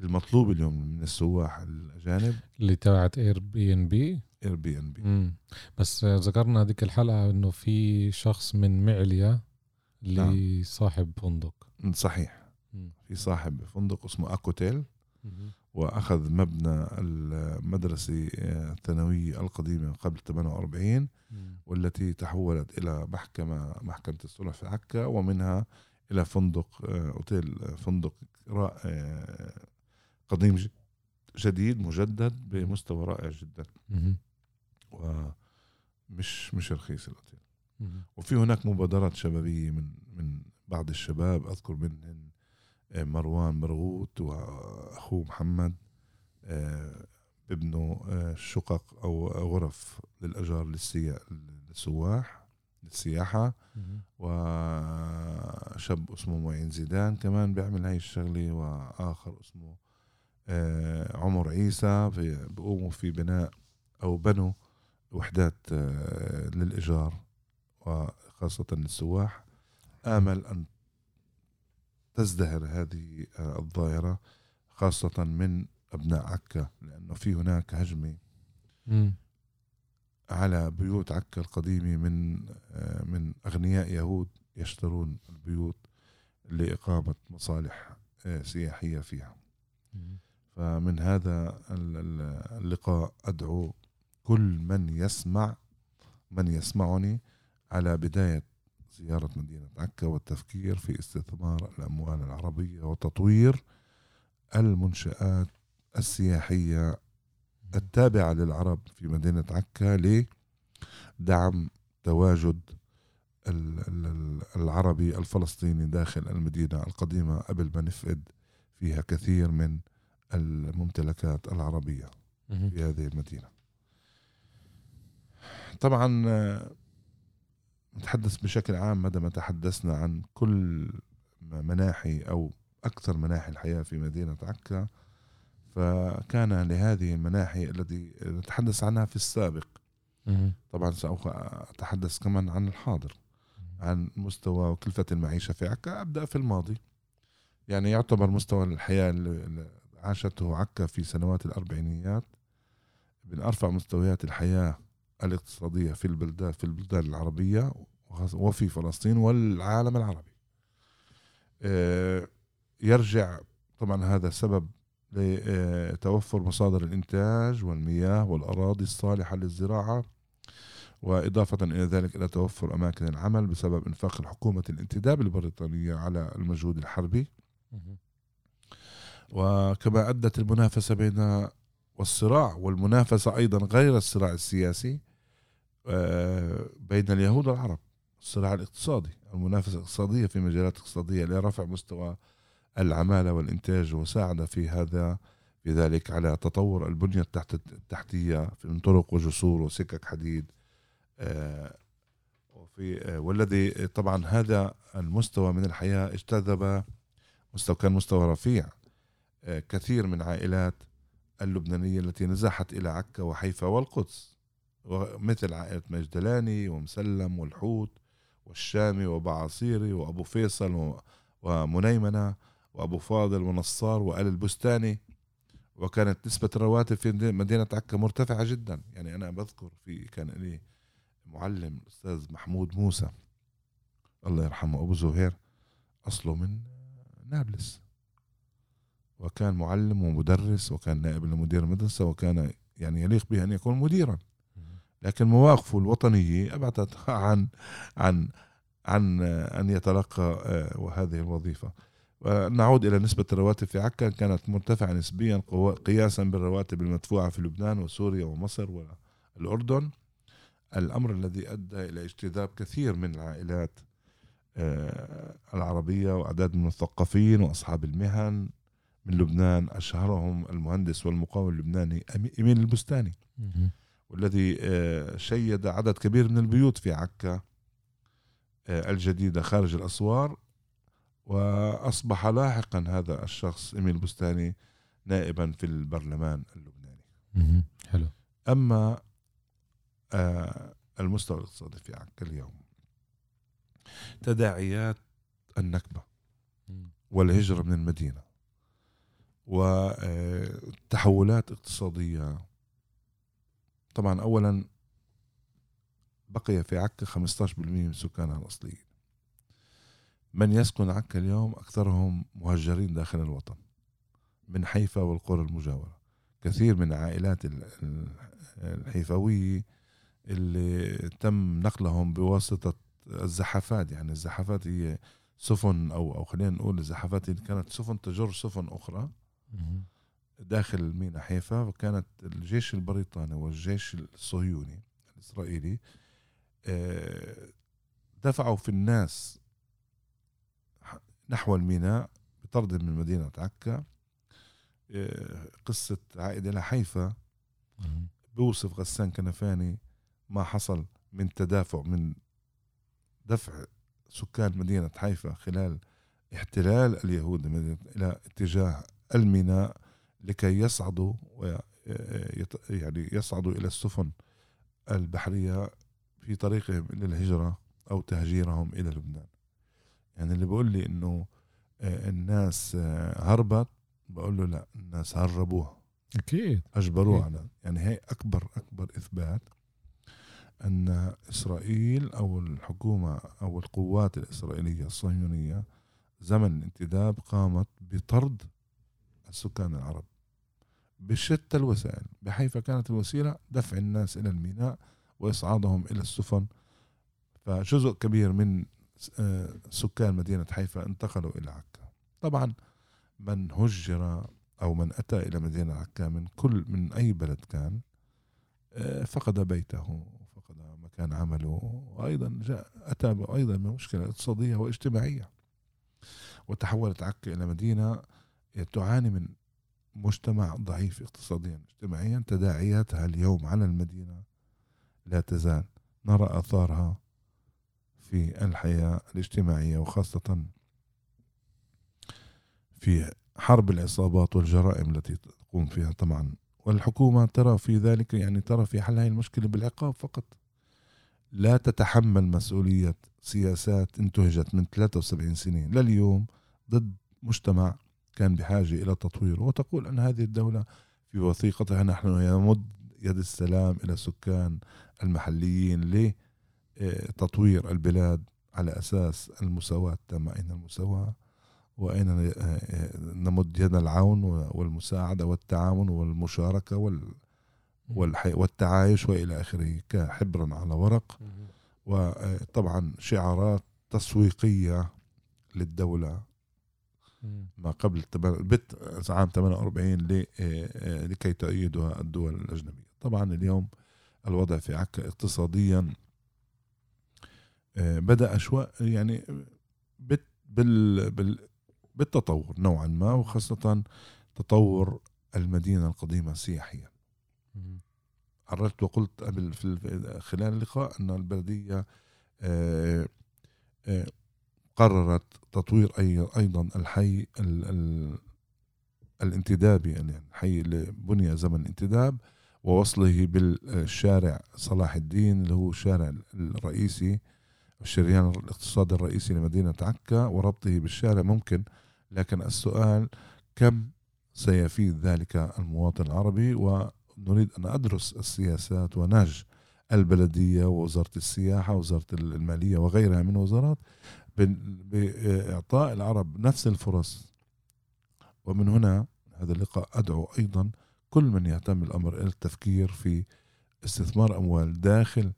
المطلوب اليوم من السواح الأجانب
اللي تبعت اير بي ان بي
اير بي ان بي
بس ذكرنا هذيك الحلقة إنه في شخص من معليا اللي نعم. صاحب فندق.
صحيح. مم. في صاحب فندق اسمه اكوتيل وأخذ مبنى المدرسة الثانوية القديمة قبل 48 والتي تحولت إلى محكمة محكمة الصلح في عكا ومنها إلى فندق آه، أوتيل فندق آه، قديم جديد مجدد بمستوى رائع جدا. ومش مش رخيص الأوتيل. وفي هناك مبادرات شبابية من من بعض الشباب أذكر منهم آه، مروان برغوت واخوه محمد ببنوا شقق أو غرف للأجار للسواح للسياحة. وشاب اسمه معين زيدان كمان بيعمل هاي الشغلة وآخر اسمه آه، عمر عيسى بيقوموا في بناء أو بنوا وحدات آه، للإيجار وخاصة للسواح آمل أن تزدهر هذه آه، الظاهرة خاصة من أبناء عكا لأنه في هناك هجمة على بيوت عكا القديمة من آه، من أغنياء يهود يشترون البيوت لإقامة مصالح سياحية فيها. فمن هذا اللقاء أدعو كل من يسمع من يسمعني على بداية زيارة مدينة عكا والتفكير في استثمار الأموال العربية وتطوير المنشآت السياحية التابعة للعرب في مدينة عكا لدعم تواجد العربي الفلسطيني داخل المدينة القديمة قبل ما نفقد فيها كثير من الممتلكات العربية في هذه المدينة. طبعا نتحدث بشكل عام مدى ما تحدثنا عن كل مناحي أو أكثر مناحي الحياة في مدينة عكا فكان لهذه المناحي التي نتحدث عنها في السابق. طبعا سوف أتحدث كمان عن الحاضر عن مستوى وكلفة المعيشة في عكا أبدأ في الماضي. يعني يعتبر مستوى الحياة عاشته عكا في سنوات الأربعينيات من أرفع مستويات الحياة الاقتصادية في البلدان في البلدان العربية وفي فلسطين والعالم العربي. آه، يرجع طبعا هذا سبب لتوفر مصادر الإنتاج والمياه والأراضي الصالحة للزراعة وإضافة إلى ذلك إلى توفر أماكن العمل بسبب إنفاق الحكومة الانتداب البريطانية على المجهود الحربي. وكما أدت المنافسة بين والصراع والمنافسة أيضا غير الصراع السياسي آه، بين اليهود والعرب. الصراع الاقتصادي المنافسة الاقتصادية في مجالات اقتصادية لرفع مستوى العمالة والإنتاج وساعد في هذا في ذلك على تطور البنية التحت التحتية من طرق وجسور وسكك حديد آه، وفي آه، والذي طبعا هذا المستوى من الحياة اجتذب مستوى كان مستوى رفيع. كثير من عائلات اللبنانية التي نزحت إلى عكا وحيفا والقدس مثل عائلة مجدلاني ومسلم والحوت والشامي وبعاصيري وأبو فيصل ومنيمنة وأبو فاضل ونصار وآل البستاني. وكانت نسبة الرواتب في مدينة عكا مرتفعة جدا. يعني أنا بذكر في كان لي معلم الأستاذ محمود موسى. الله يرحمه أبو زهير أصله من نابلس. وكان معلم ومدرس وكان نائب لمدير المدرسة وكان يعني يليق به أن يكون مديرا. لكن مواقفه الوطنية أبعدت [laughs] عن عن عن أن يتلقى آه، هذه الوظيفة. نعود إلى نسبة الرواتب في عكا. كانت مرتفعة نسبيا قياسا بالرواتب المدفوعة في لبنان وسوريا ومصر والأردن. الأمر الذي أدى إلى اجتذاب كثير من العائلات آه، العربية وأعداد من المثقفين وأصحاب المهن. من لبنان أشهرهم المهندس والمقاول اللبناني إمين البستاني والذي آه، شيد عدد كبير من البيوت في عكا آه، الجديدة خارج الأسوار وأصبح لاحقا هذا الشخص إمين البستاني نائبا في البرلمان اللبناني.
حلو.
أما آه، المستوى الاقتصادي في عكا اليوم تداعيات النكبة والهجرة من المدينة. وتحولات اقتصادية. طبعا أولا بقي في عكا 15% من سكانها الأصليين. من يسكن عكا اليوم أكثرهم مهجرين داخل الوطن من حيفا والقرى المجاورة. كثير من عائلات الحيفاوية اللي تم نقلهم بواسطة الزحافات يعني الزحافات هي سفن أو أو خلينا نقول الزحافات كانت سفن تجر سفن أخرى. داخل ميناء حيفا وكانت الجيش البريطاني والجيش الصهيوني الإسرائيلي آه، دفعوا في الناس نحو الميناء بطرد من مدينة عكا آه، قصة عائد إلى حيفا. بوصف غسان كنفاني ما حصل من تدافع من دفع سكان مدينة حيفا خلال احتلال اليهود إلى اتجاه الميناء لكي يصعدوا يعني يصعدوا إلى السفن البحرية في طريقهم إلى الهجرة أو تهجيرهم إلى لبنان. يعني اللي بيقول لي إنه آه، الناس آه، هربت بقول له لا الناس هربوها.
أكيد.
على يعني هي أكبر أكبر إثبات أن إسرائيل أو الحكومة أو القوات الإسرائيلية الصهيونية زمن الانتداب قامت بطرد السكان العرب بشتى الوسائل بحيث كانت الوسيلة دفع الناس إلى الميناء وإصعادهم إلى السفن. فجزء كبير من آه، سكان مدينة حيفا انتقلوا إلى عكا. طبعا من هجر أو من أتى إلى مدينة عكا من كل من أي بلد كان آه، فقد بيته فقد مكان عمله وأيضا جاء أتى أيضا بمشكله اقتصادية واجتماعية. وتحولت عكا إلى مدينة تعاني من مجتمع ضعيف اقتصاديا اجتماعيا تداعياتها اليوم على المدينة لا تزال. نرى آثارها في الحياة الاجتماعية وخاصة في حرب العصابات والجرائم التي تقوم فيها طبعا. والحكومة ترى في ذلك يعني ترى في حل هذه المشكلة بالعقاب فقط. لا تتحمل مسؤولية سياسات انتهجت من 73 سنة لليوم ضد مجتمع كان بحاجة إلى تطوير وتقول أن هذه الدولة في وثيقتها نحن يمد يد السلام إلى السكان المحليين لتطوير البلاد على أساس المساواة. التامة أين المساواة؟ وأين آه، آه، نمد يد العون والمساعدة والتعاون والمشاركة وال والتعايش وإلى آخره كحبر على ورق. وطبعا شعارات تسويقية للدولة ما قبل بت عام 48 آه، لكي تؤيدها الدول الأجنبية. طبعا اليوم الوضع في عكا اقتصاديا بدأ شوي يعني بت بال, بال بالتطور نوعا ما وخاصة تطور المدينة القديمة سياحيا. عرفت وقلت قبل في خلال اللقاء أن البلدية آه، آه، قررت تطوير أيضا الحي الانتدابي يعني الحي اللي بني زمن الانتداب ووصله بالشارع صلاح الدين اللي هو الشارع الرئيسي الشريان الاقتصادي الرئيسي لمدينة عكا وربطه بالشارع ممكن. لكن السؤال كم سيفيد ذلك المواطن العربي؟ ونريد أن أدرس السياسات ونهج البلدية ووزارة السياحة ووزارة المالية وغيرها من وزارات. بإعطاء العرب نفس الفرص. ومن هنا هذا اللقاء أدعو أيضا كل من يهتم الأمر إلى التفكير في استثمار أموال داخل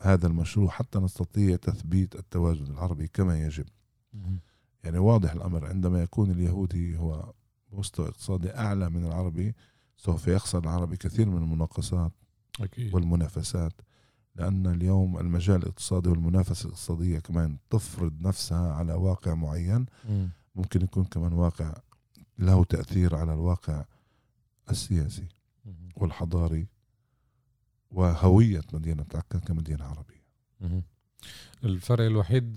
هذا المشروع حتى نستطيع تثبيت التواجد العربي كما يجب. يعني واضح الأمر عندما يكون اليهودي هو مستوى اقتصادي أعلى من العربي سوف يخسر العربي كثير من المناقصات
أكيد.
والمنافسات. لأن اليوم المجال الاقتصادي والمنافسة الاقتصادية كمان تفرض نفسها على واقع معين
م.
ممكن يكون كمان واقع له تأثير على الواقع السياسي
م.
والحضاري وهوية مدينة عكا كمدينة عربية
م. الفرق الوحيد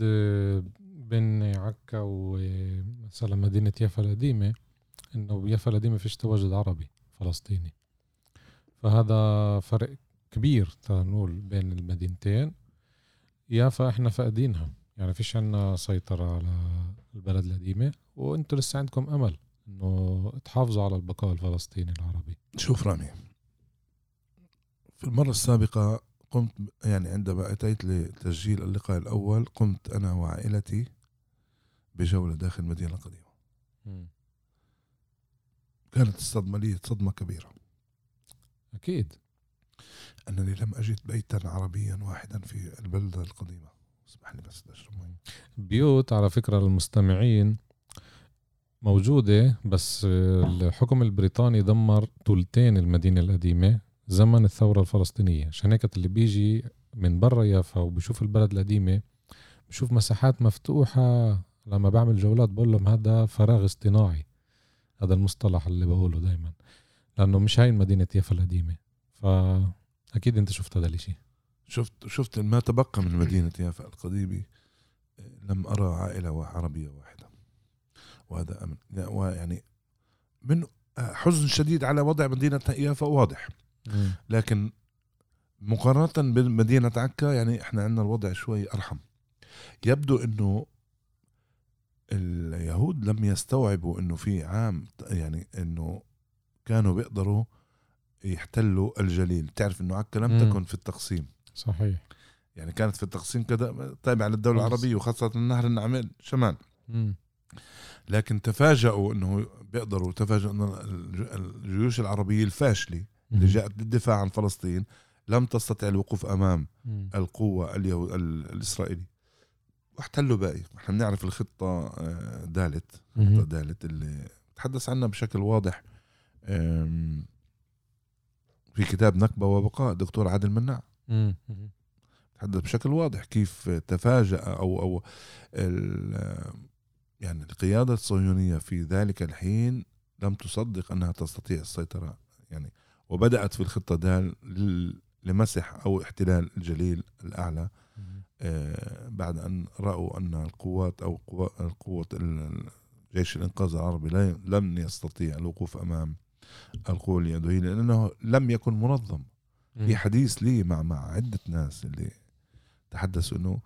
بين عكا ومثلا مدينة يافا القديمة إنه بيافا القديمة فيش تواجد عربي فلسطيني فهذا فرق كبير نقول بين المدينتين. يافا إحنا فاقدينها. يعني فيش عنا سيطرة على البلد القديمة وانتوا لسه عندكم أمل إنه تحافظوا على البقاء الفلسطيني العربي.
شوف رامي في المرة السابقة قمت يعني عندما أتيت لتسجيل اللقاء الأول قمت أنا وعائلتي بجولة داخل المدينة القديمة. كانت الصدمة لي صدمة كبيرة.
أكيد.
أنني لم أجد بيتا عربيا واحدا في البلدة القديمة. اسمح لي بس أشرب
بيوت على فكرة للمستمعين موجودة بس الحكم البريطاني دمر ثلثين المدينة القديمة زمن الثورة الفلسطينية. عشان هيك اللي بيجي من برا يافا وبيشوف البلد القديمة بشوف مساحات مفتوحة لما بعمل جولات بقول لهم هذا فراغ اصطناعي. هذا المصطلح اللي بقوله دائما لأنه مش هاي مدينة يافا القديمة. فاكيد أنت شفت هذا الشيء
شفت شفت ما تبقى من مدينة يافا القديمه لم أرى عائلة عربية واحدة. وهذا أمن. ويعني من حزن شديد على وضع مدينة يافا واضح. لكن مقارنة بمدينة عكا يعني إحنا عندنا الوضع شوي أرحم. يبدو إنه اليهود لم يستوعبوا إنه في عام يعني إنه كانوا بيقدروا يحتلوا الجليل تعرف إنه عكا لم
مم.
تكن في التقسيم
صحيح
يعني كانت في التقسيم كذا تابعة للدولة. العربية وخاصة النهر النعمل شمال
مم.
لكن تفاجئوا إنه بيقدروا تفاجئوا انه الج- الجيوش العربية الفاشلة اللي. جاءت للدفاع عن فلسطين لم تستطع الوقوف أمام
مم.
القوة اليهو... ال- الإسرائيلي واحتلوا باقي إحنا بنعرف الخطة آه، دالت خطة. دالت اللي تحدث عنها بشكل واضح في كتاب نكبة وبقاء دكتور عادل مناع. تحدث بشكل واضح كيف تفاجأ أو أو ال- يعني القيادة الصهيونية في ذلك الحين لم تصدق أنها تستطيع السيطرة يعني وبدأت في الخطة دال لمسح أو احتلال الجليل الأعلى. آه، بعد أن رأوا أن القوات أو قوة القوة ال- جيش الإنقاذ العربي لم يستطيع الوقوف أمام القوة اليهودية لأنه لم يكن منظم. في حديث لي مع مع عدة ناس اللي تحدثوا إنه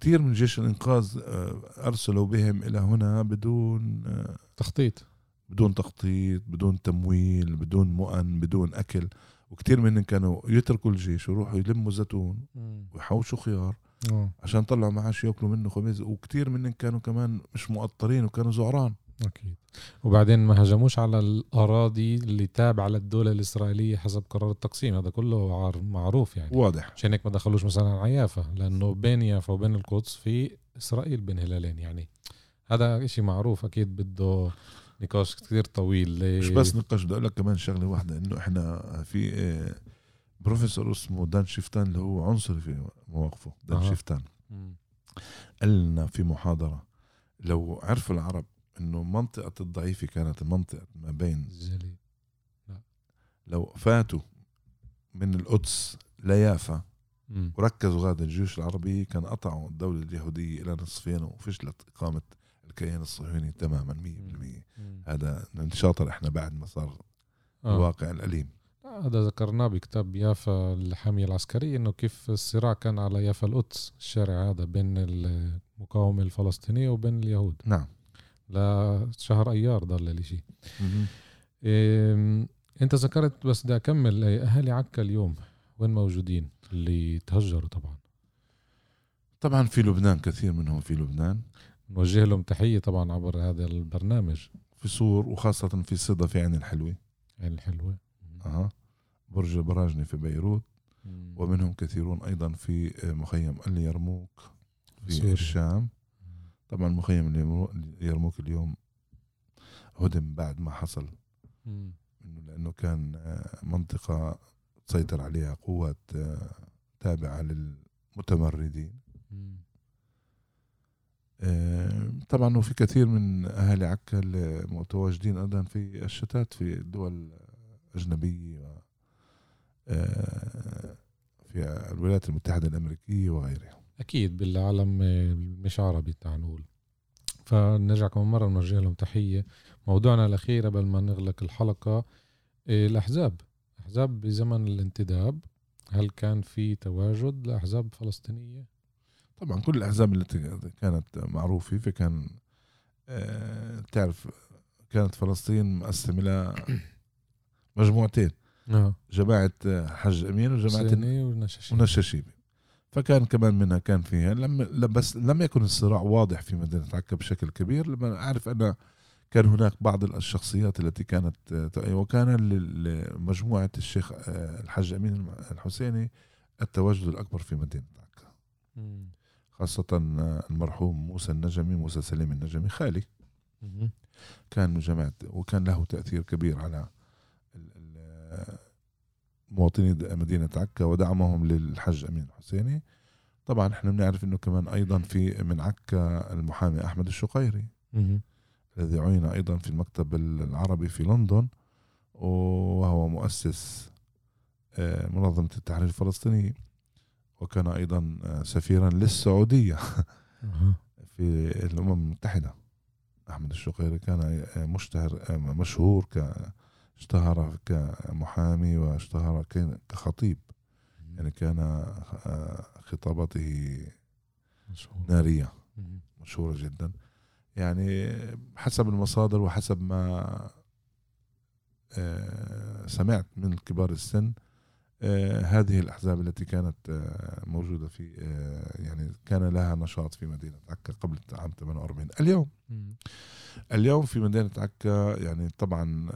كثير من جيش الإنقاذ آه، أرسلوا بهم إلى هنا بدون آه،
تخطيط.
بدون تخطيط بدون تمويل بدون مؤن بدون أكل. وكثير منهم كانوا يتركوا الجيش ويروحوا يلموا زيتون. ويحوشوا خيار
آه.
عشان يطلعوا معاش يأكلوا منه خبز وكثير منهم كانوا كمان مش مؤطرين وكانوا زعران.
أكيد. وبعدين ما هجموش على الأراضي اللي تابعه للدوله الإسرائيلية حسب قرار التقسيم. هذا كله عار- معروف يعني.
واضح.
عشان هيك ما دخلوش مثلا على يافا لأنه بين يافا وبين القدس في إسرائيل بين هلالين يعني. هذا إشي معروف أكيد بده نقاش كتير طويل.
مش بس نقاش بدي أقول لك كمان شغلة واحدة إنه إحنا في آه، بروفيسور اسمه دان شيفتان اللي هو عنصري في مواقفه دان
أها.
شيفتان. قال لنا في محاضرة لو عرفوا العرب إنه منطقة الضعيفة كانت منطقة ما بين
الجليل
لو فاتوا من القدس ليافا. وركزوا هذا الجيوش العربية كان قطعوا الدولة اليهودية إلى نصفين وفشلت إقامة الكيان الصهيوني تماما 100%
مم.
هذا شاطر إحنا بعد ما صار
آه.
الواقع الأليم.
هذا ذكرناه بكتاب يافا الحامية العسكرية إنه كيف الصراع كان على يافا القدس الشارع هذا بين المقاومة الفلسطينية وبين اليهود.
نعم.
لشهر أيار ضل الإشي. إيه أنت ذكرت بس بدي أكمل. إيه، أهالي عكا اليوم وين موجودين؟ اللي تهجروا طبعا.
طبعا في لبنان كثير منهم في لبنان.
نوجه لهم تحية طبعا عبر هذا البرنامج.
في صور وخاصة في صدى في عين الحلوة.
عين الحلوة.
أها. برج البراجني في بيروت.
مم.
ومنهم كثيرون أيضا في مخيم اليرموك في
سوريا.
الشام. طبعا مخيم اليرمو- اليرموك اليوم هدم بعد ما حصل. لأنه كان آه، منطقة تسيطر عليها قوات آه، تابعة للمتمردين. آه، طبعا وفي كثير من أهالي عكا المتواجدين أيضا في الشتات في الدول آه، في الولايات المتحدة الأمريكية وغيرها
أكيد بالعالم آه، مش عربي تعال نقول. فنرجع كمان مرة نوجه لهم تحية. موضوعنا الأخير قبل ما نغلق الحلقة آه، الأحزاب. أحزاب بزمن الانتداب. هل كان في تواجد لأحزاب فلسطينية؟
طبعا كل الأحزاب التي كانت معروفة فكان آه، تعرف كانت فلسطين مقسمه إلى مجموعتين. آه جماعة حج
أمين وجماعة
ونشاشيبي. فكان كمان منها كان فيها لم بس لم يكن الصراع واضح في مدينة عكا بشكل كبير لما أعرف أن كان هناك بعض الشخصيات التي كانت آه، وكان لمجموعة الشيخ آه، الحج أمين الحسيني التواجد الأكبر في مدينة عكا
مم.
خاصة آه، المرحوم موسى النجمي موسى سليم النجمي خالي. كان من جماعة وكان له تأثير كبير على مواطني مدينة عكا ودعمهم للحج أمين الحسيني طبعا إحنا بنعرف إنه كمان أيضا في من عكا المحامي أحمد الشقيري. الذي عين أيضا في المكتب العربي في لندن وهو مؤسس آه، منظمة التحرير الفلسطيني وكان أيضا آه، سفيرا للسعودية. [laughs] في الأمم المتحدة أحمد الشقيري كان مشتهر مشهور ك اشتهر كمحامي واشتهر كخطيب يعني كان آه، خطابته. نارية. مشهورة جدا يعني حسب المصادر وحسب ما آه، سمعت من كبار السن آه، هذه الأحزاب التي كانت موجودة في يعني كان لها نشاط في مدينة عكا قبل عام 48 اليوم. اليوم في مدينة عكا يعني طبعا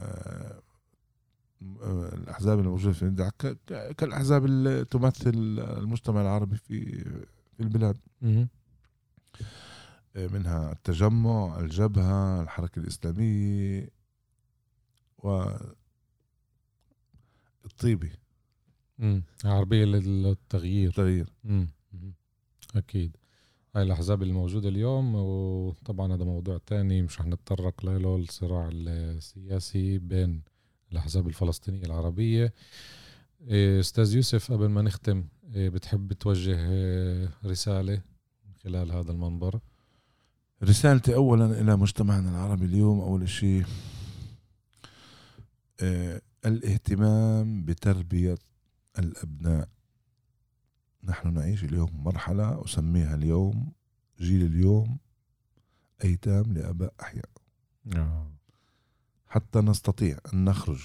الأحزاب الموجودة في مدينة عكا ك- كالأحزاب اللي تمثل المجتمع العربي في في البلاد. منها التجمع الجبهة الحركة الإسلامية و الطيبي
مم. عربية للتغيير
تغيير
مم. مم. أكيد هاي الأحزاب الموجودة اليوم وطبعا هذا موضوع تاني مش رح نتطرق له الصراع السياسي بين الأحزاب الفلسطينية العربية. إيه، أستاذ يوسف قبل ما نختم إيه، بتحب توجه إيه، رسالة من خلال هذا المنبر؟
رسالتي أولا إلى مجتمعنا العربي اليوم أول شيء آه، الاهتمام بتربية الأبناء. نحن نعيش اليوم مرحلة أسميها اليوم جيل اليوم أيتام لآباء أحياء. حتى نستطيع أن نخرج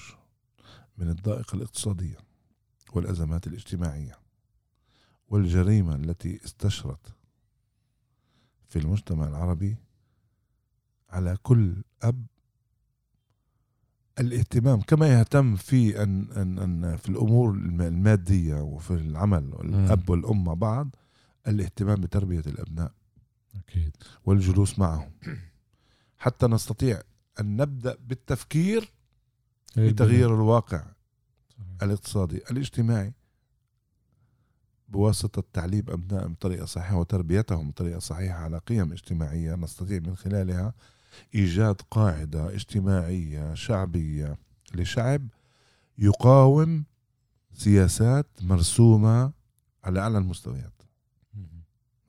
من الضائقة الاقتصادية والأزمات الاجتماعية والجريمة التي استشرت في المجتمع العربي على كل أب الاهتمام كما يهتم في أن, أن, أن في الأمور الم- المادية وفي العمل الأب والأم مع بعض الاهتمام بتربية الأبناء
أكيد.
والجلوس معهم. حتى نستطيع أن نبدأ بالتفكير في تغيير الواقع الاقتصادي الاجتماعي. بواسطة تعليم أبناء بطريقة صحيحة وتربيتهم بطريقة صحيحة على قيم اجتماعية نستطيع من خلالها إيجاد قاعدة اجتماعية شعبية لشعب يقاوم سياسات مرسومة على أعلى المستويات.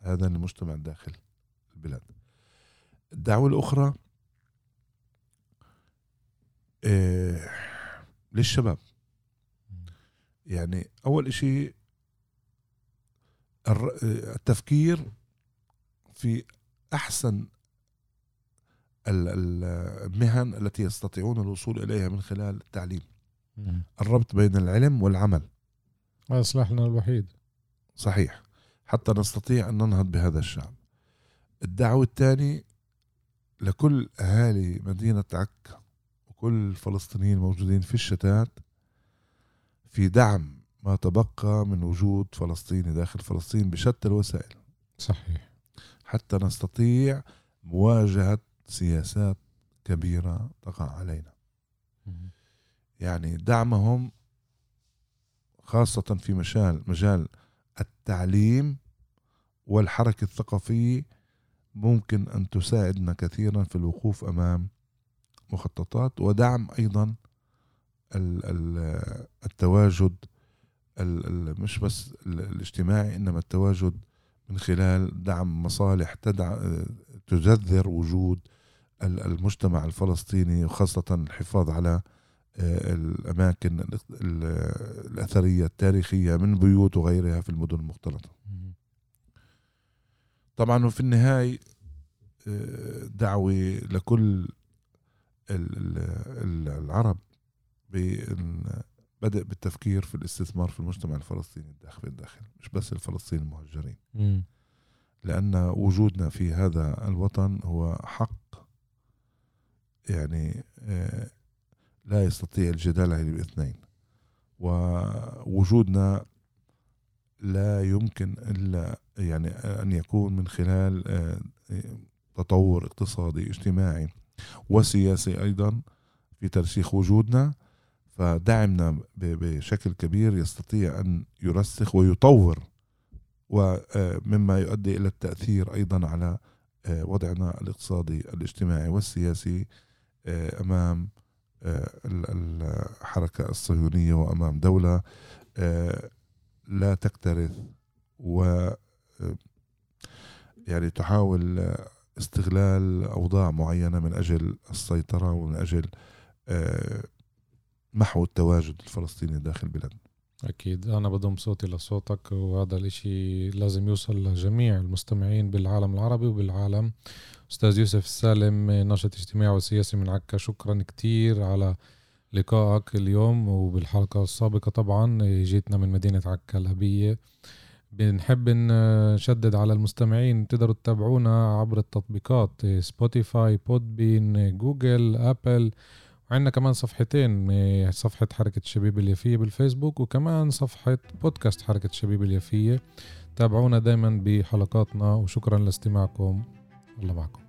هذا المجتمع داخل البلاد. الدعوة الأخرى إيه للشباب. يعني أول إشي الر- التفكير في أحسن ال- ال- المهن التي يستطيعون الوصول إليها من خلال التعليم. الربط بين العلم والعمل.
هذا سلاحنا الوحيد.
صحيح. حتى نستطيع أن ننهض بهذا الشعب. الدعوة الثاني لكل أهالي مدينة عكا وكل الفلسطينيين الموجودين في الشتات في دعم ما تبقى من وجود فلسطيني داخل فلسطين بشتى الوسائل.
صحيح.
حتى نستطيع مواجهة سياسات كبيرة تقع علينا.
مم.
يعني دعمهم خاصة في مجال مجال التعليم والحركة الثقافية ممكن أن تساعدنا كثيرا في الوقوف أمام مخططات ودعم ال- التواجد ال- ال- مش بس ال- الاجتماعي إنما التواجد من خلال دعم مصالح تدع تجذر وجود ال- المجتمع الفلسطيني وخاصة الحفاظ على آه، الأماكن ال- ال- الأثرية التاريخية من بيوت وغيرها في المدن المختلطة. طبعا وفي النهاية آه، دعوة لكل العرب بدأ بالتفكير في الاستثمار في المجتمع الفلسطيني الداخل الداخل مش بس الفلسطيني المهجرين. لأن وجودنا في هذا الوطن هو حق يعني آه، لا يستطيع الجدال عليه باثنين. ووجودنا لا يمكن إلا يعني أن يكون من خلال آه، تطور اقتصادي اجتماعي. وسياسي أيضا في ترسيخ وجودنا فدعمنا بشكل كبير يستطيع أن يرسخ ويطور ومما يؤدي إلى التأثير أيضا على آه، وضعنا الاقتصادي الاجتماعي والسياسي آه، أمام آه، ال- الحركة الصهيونية وأمام دولة آه، لا تكترث و آه، يعني تحاول آه، استغلال أوضاع معينة من أجل السيطرة ومن أجل آه، محو التواجد الفلسطيني داخل بلادنا
أكيد. أنا بضم صوتي لصوتك وهذا الإشي لازم يوصل لجميع المستمعين بالعالم العربي وبالعالم. أستاذ يوسف السالم ناشط اجتماعي وسياسي من عكا شكرا كتير على لقائك اليوم وبالحلقة السابقة طبعا جيتنا من مدينة عكا الأبية بنحب نشدد على المستمعين تقدروا تتابعونا عبر التطبيقات Spotify Podbean Google Apple وعندنا كمان صفحتين صفحة حركة الشبيب اليافية بالفيسبوك وكمان صفحة بودكاست حركة الشبيب اليافية. تابعونا دايما بحلقاتنا وشكرا لاستماعكم. الله معكم.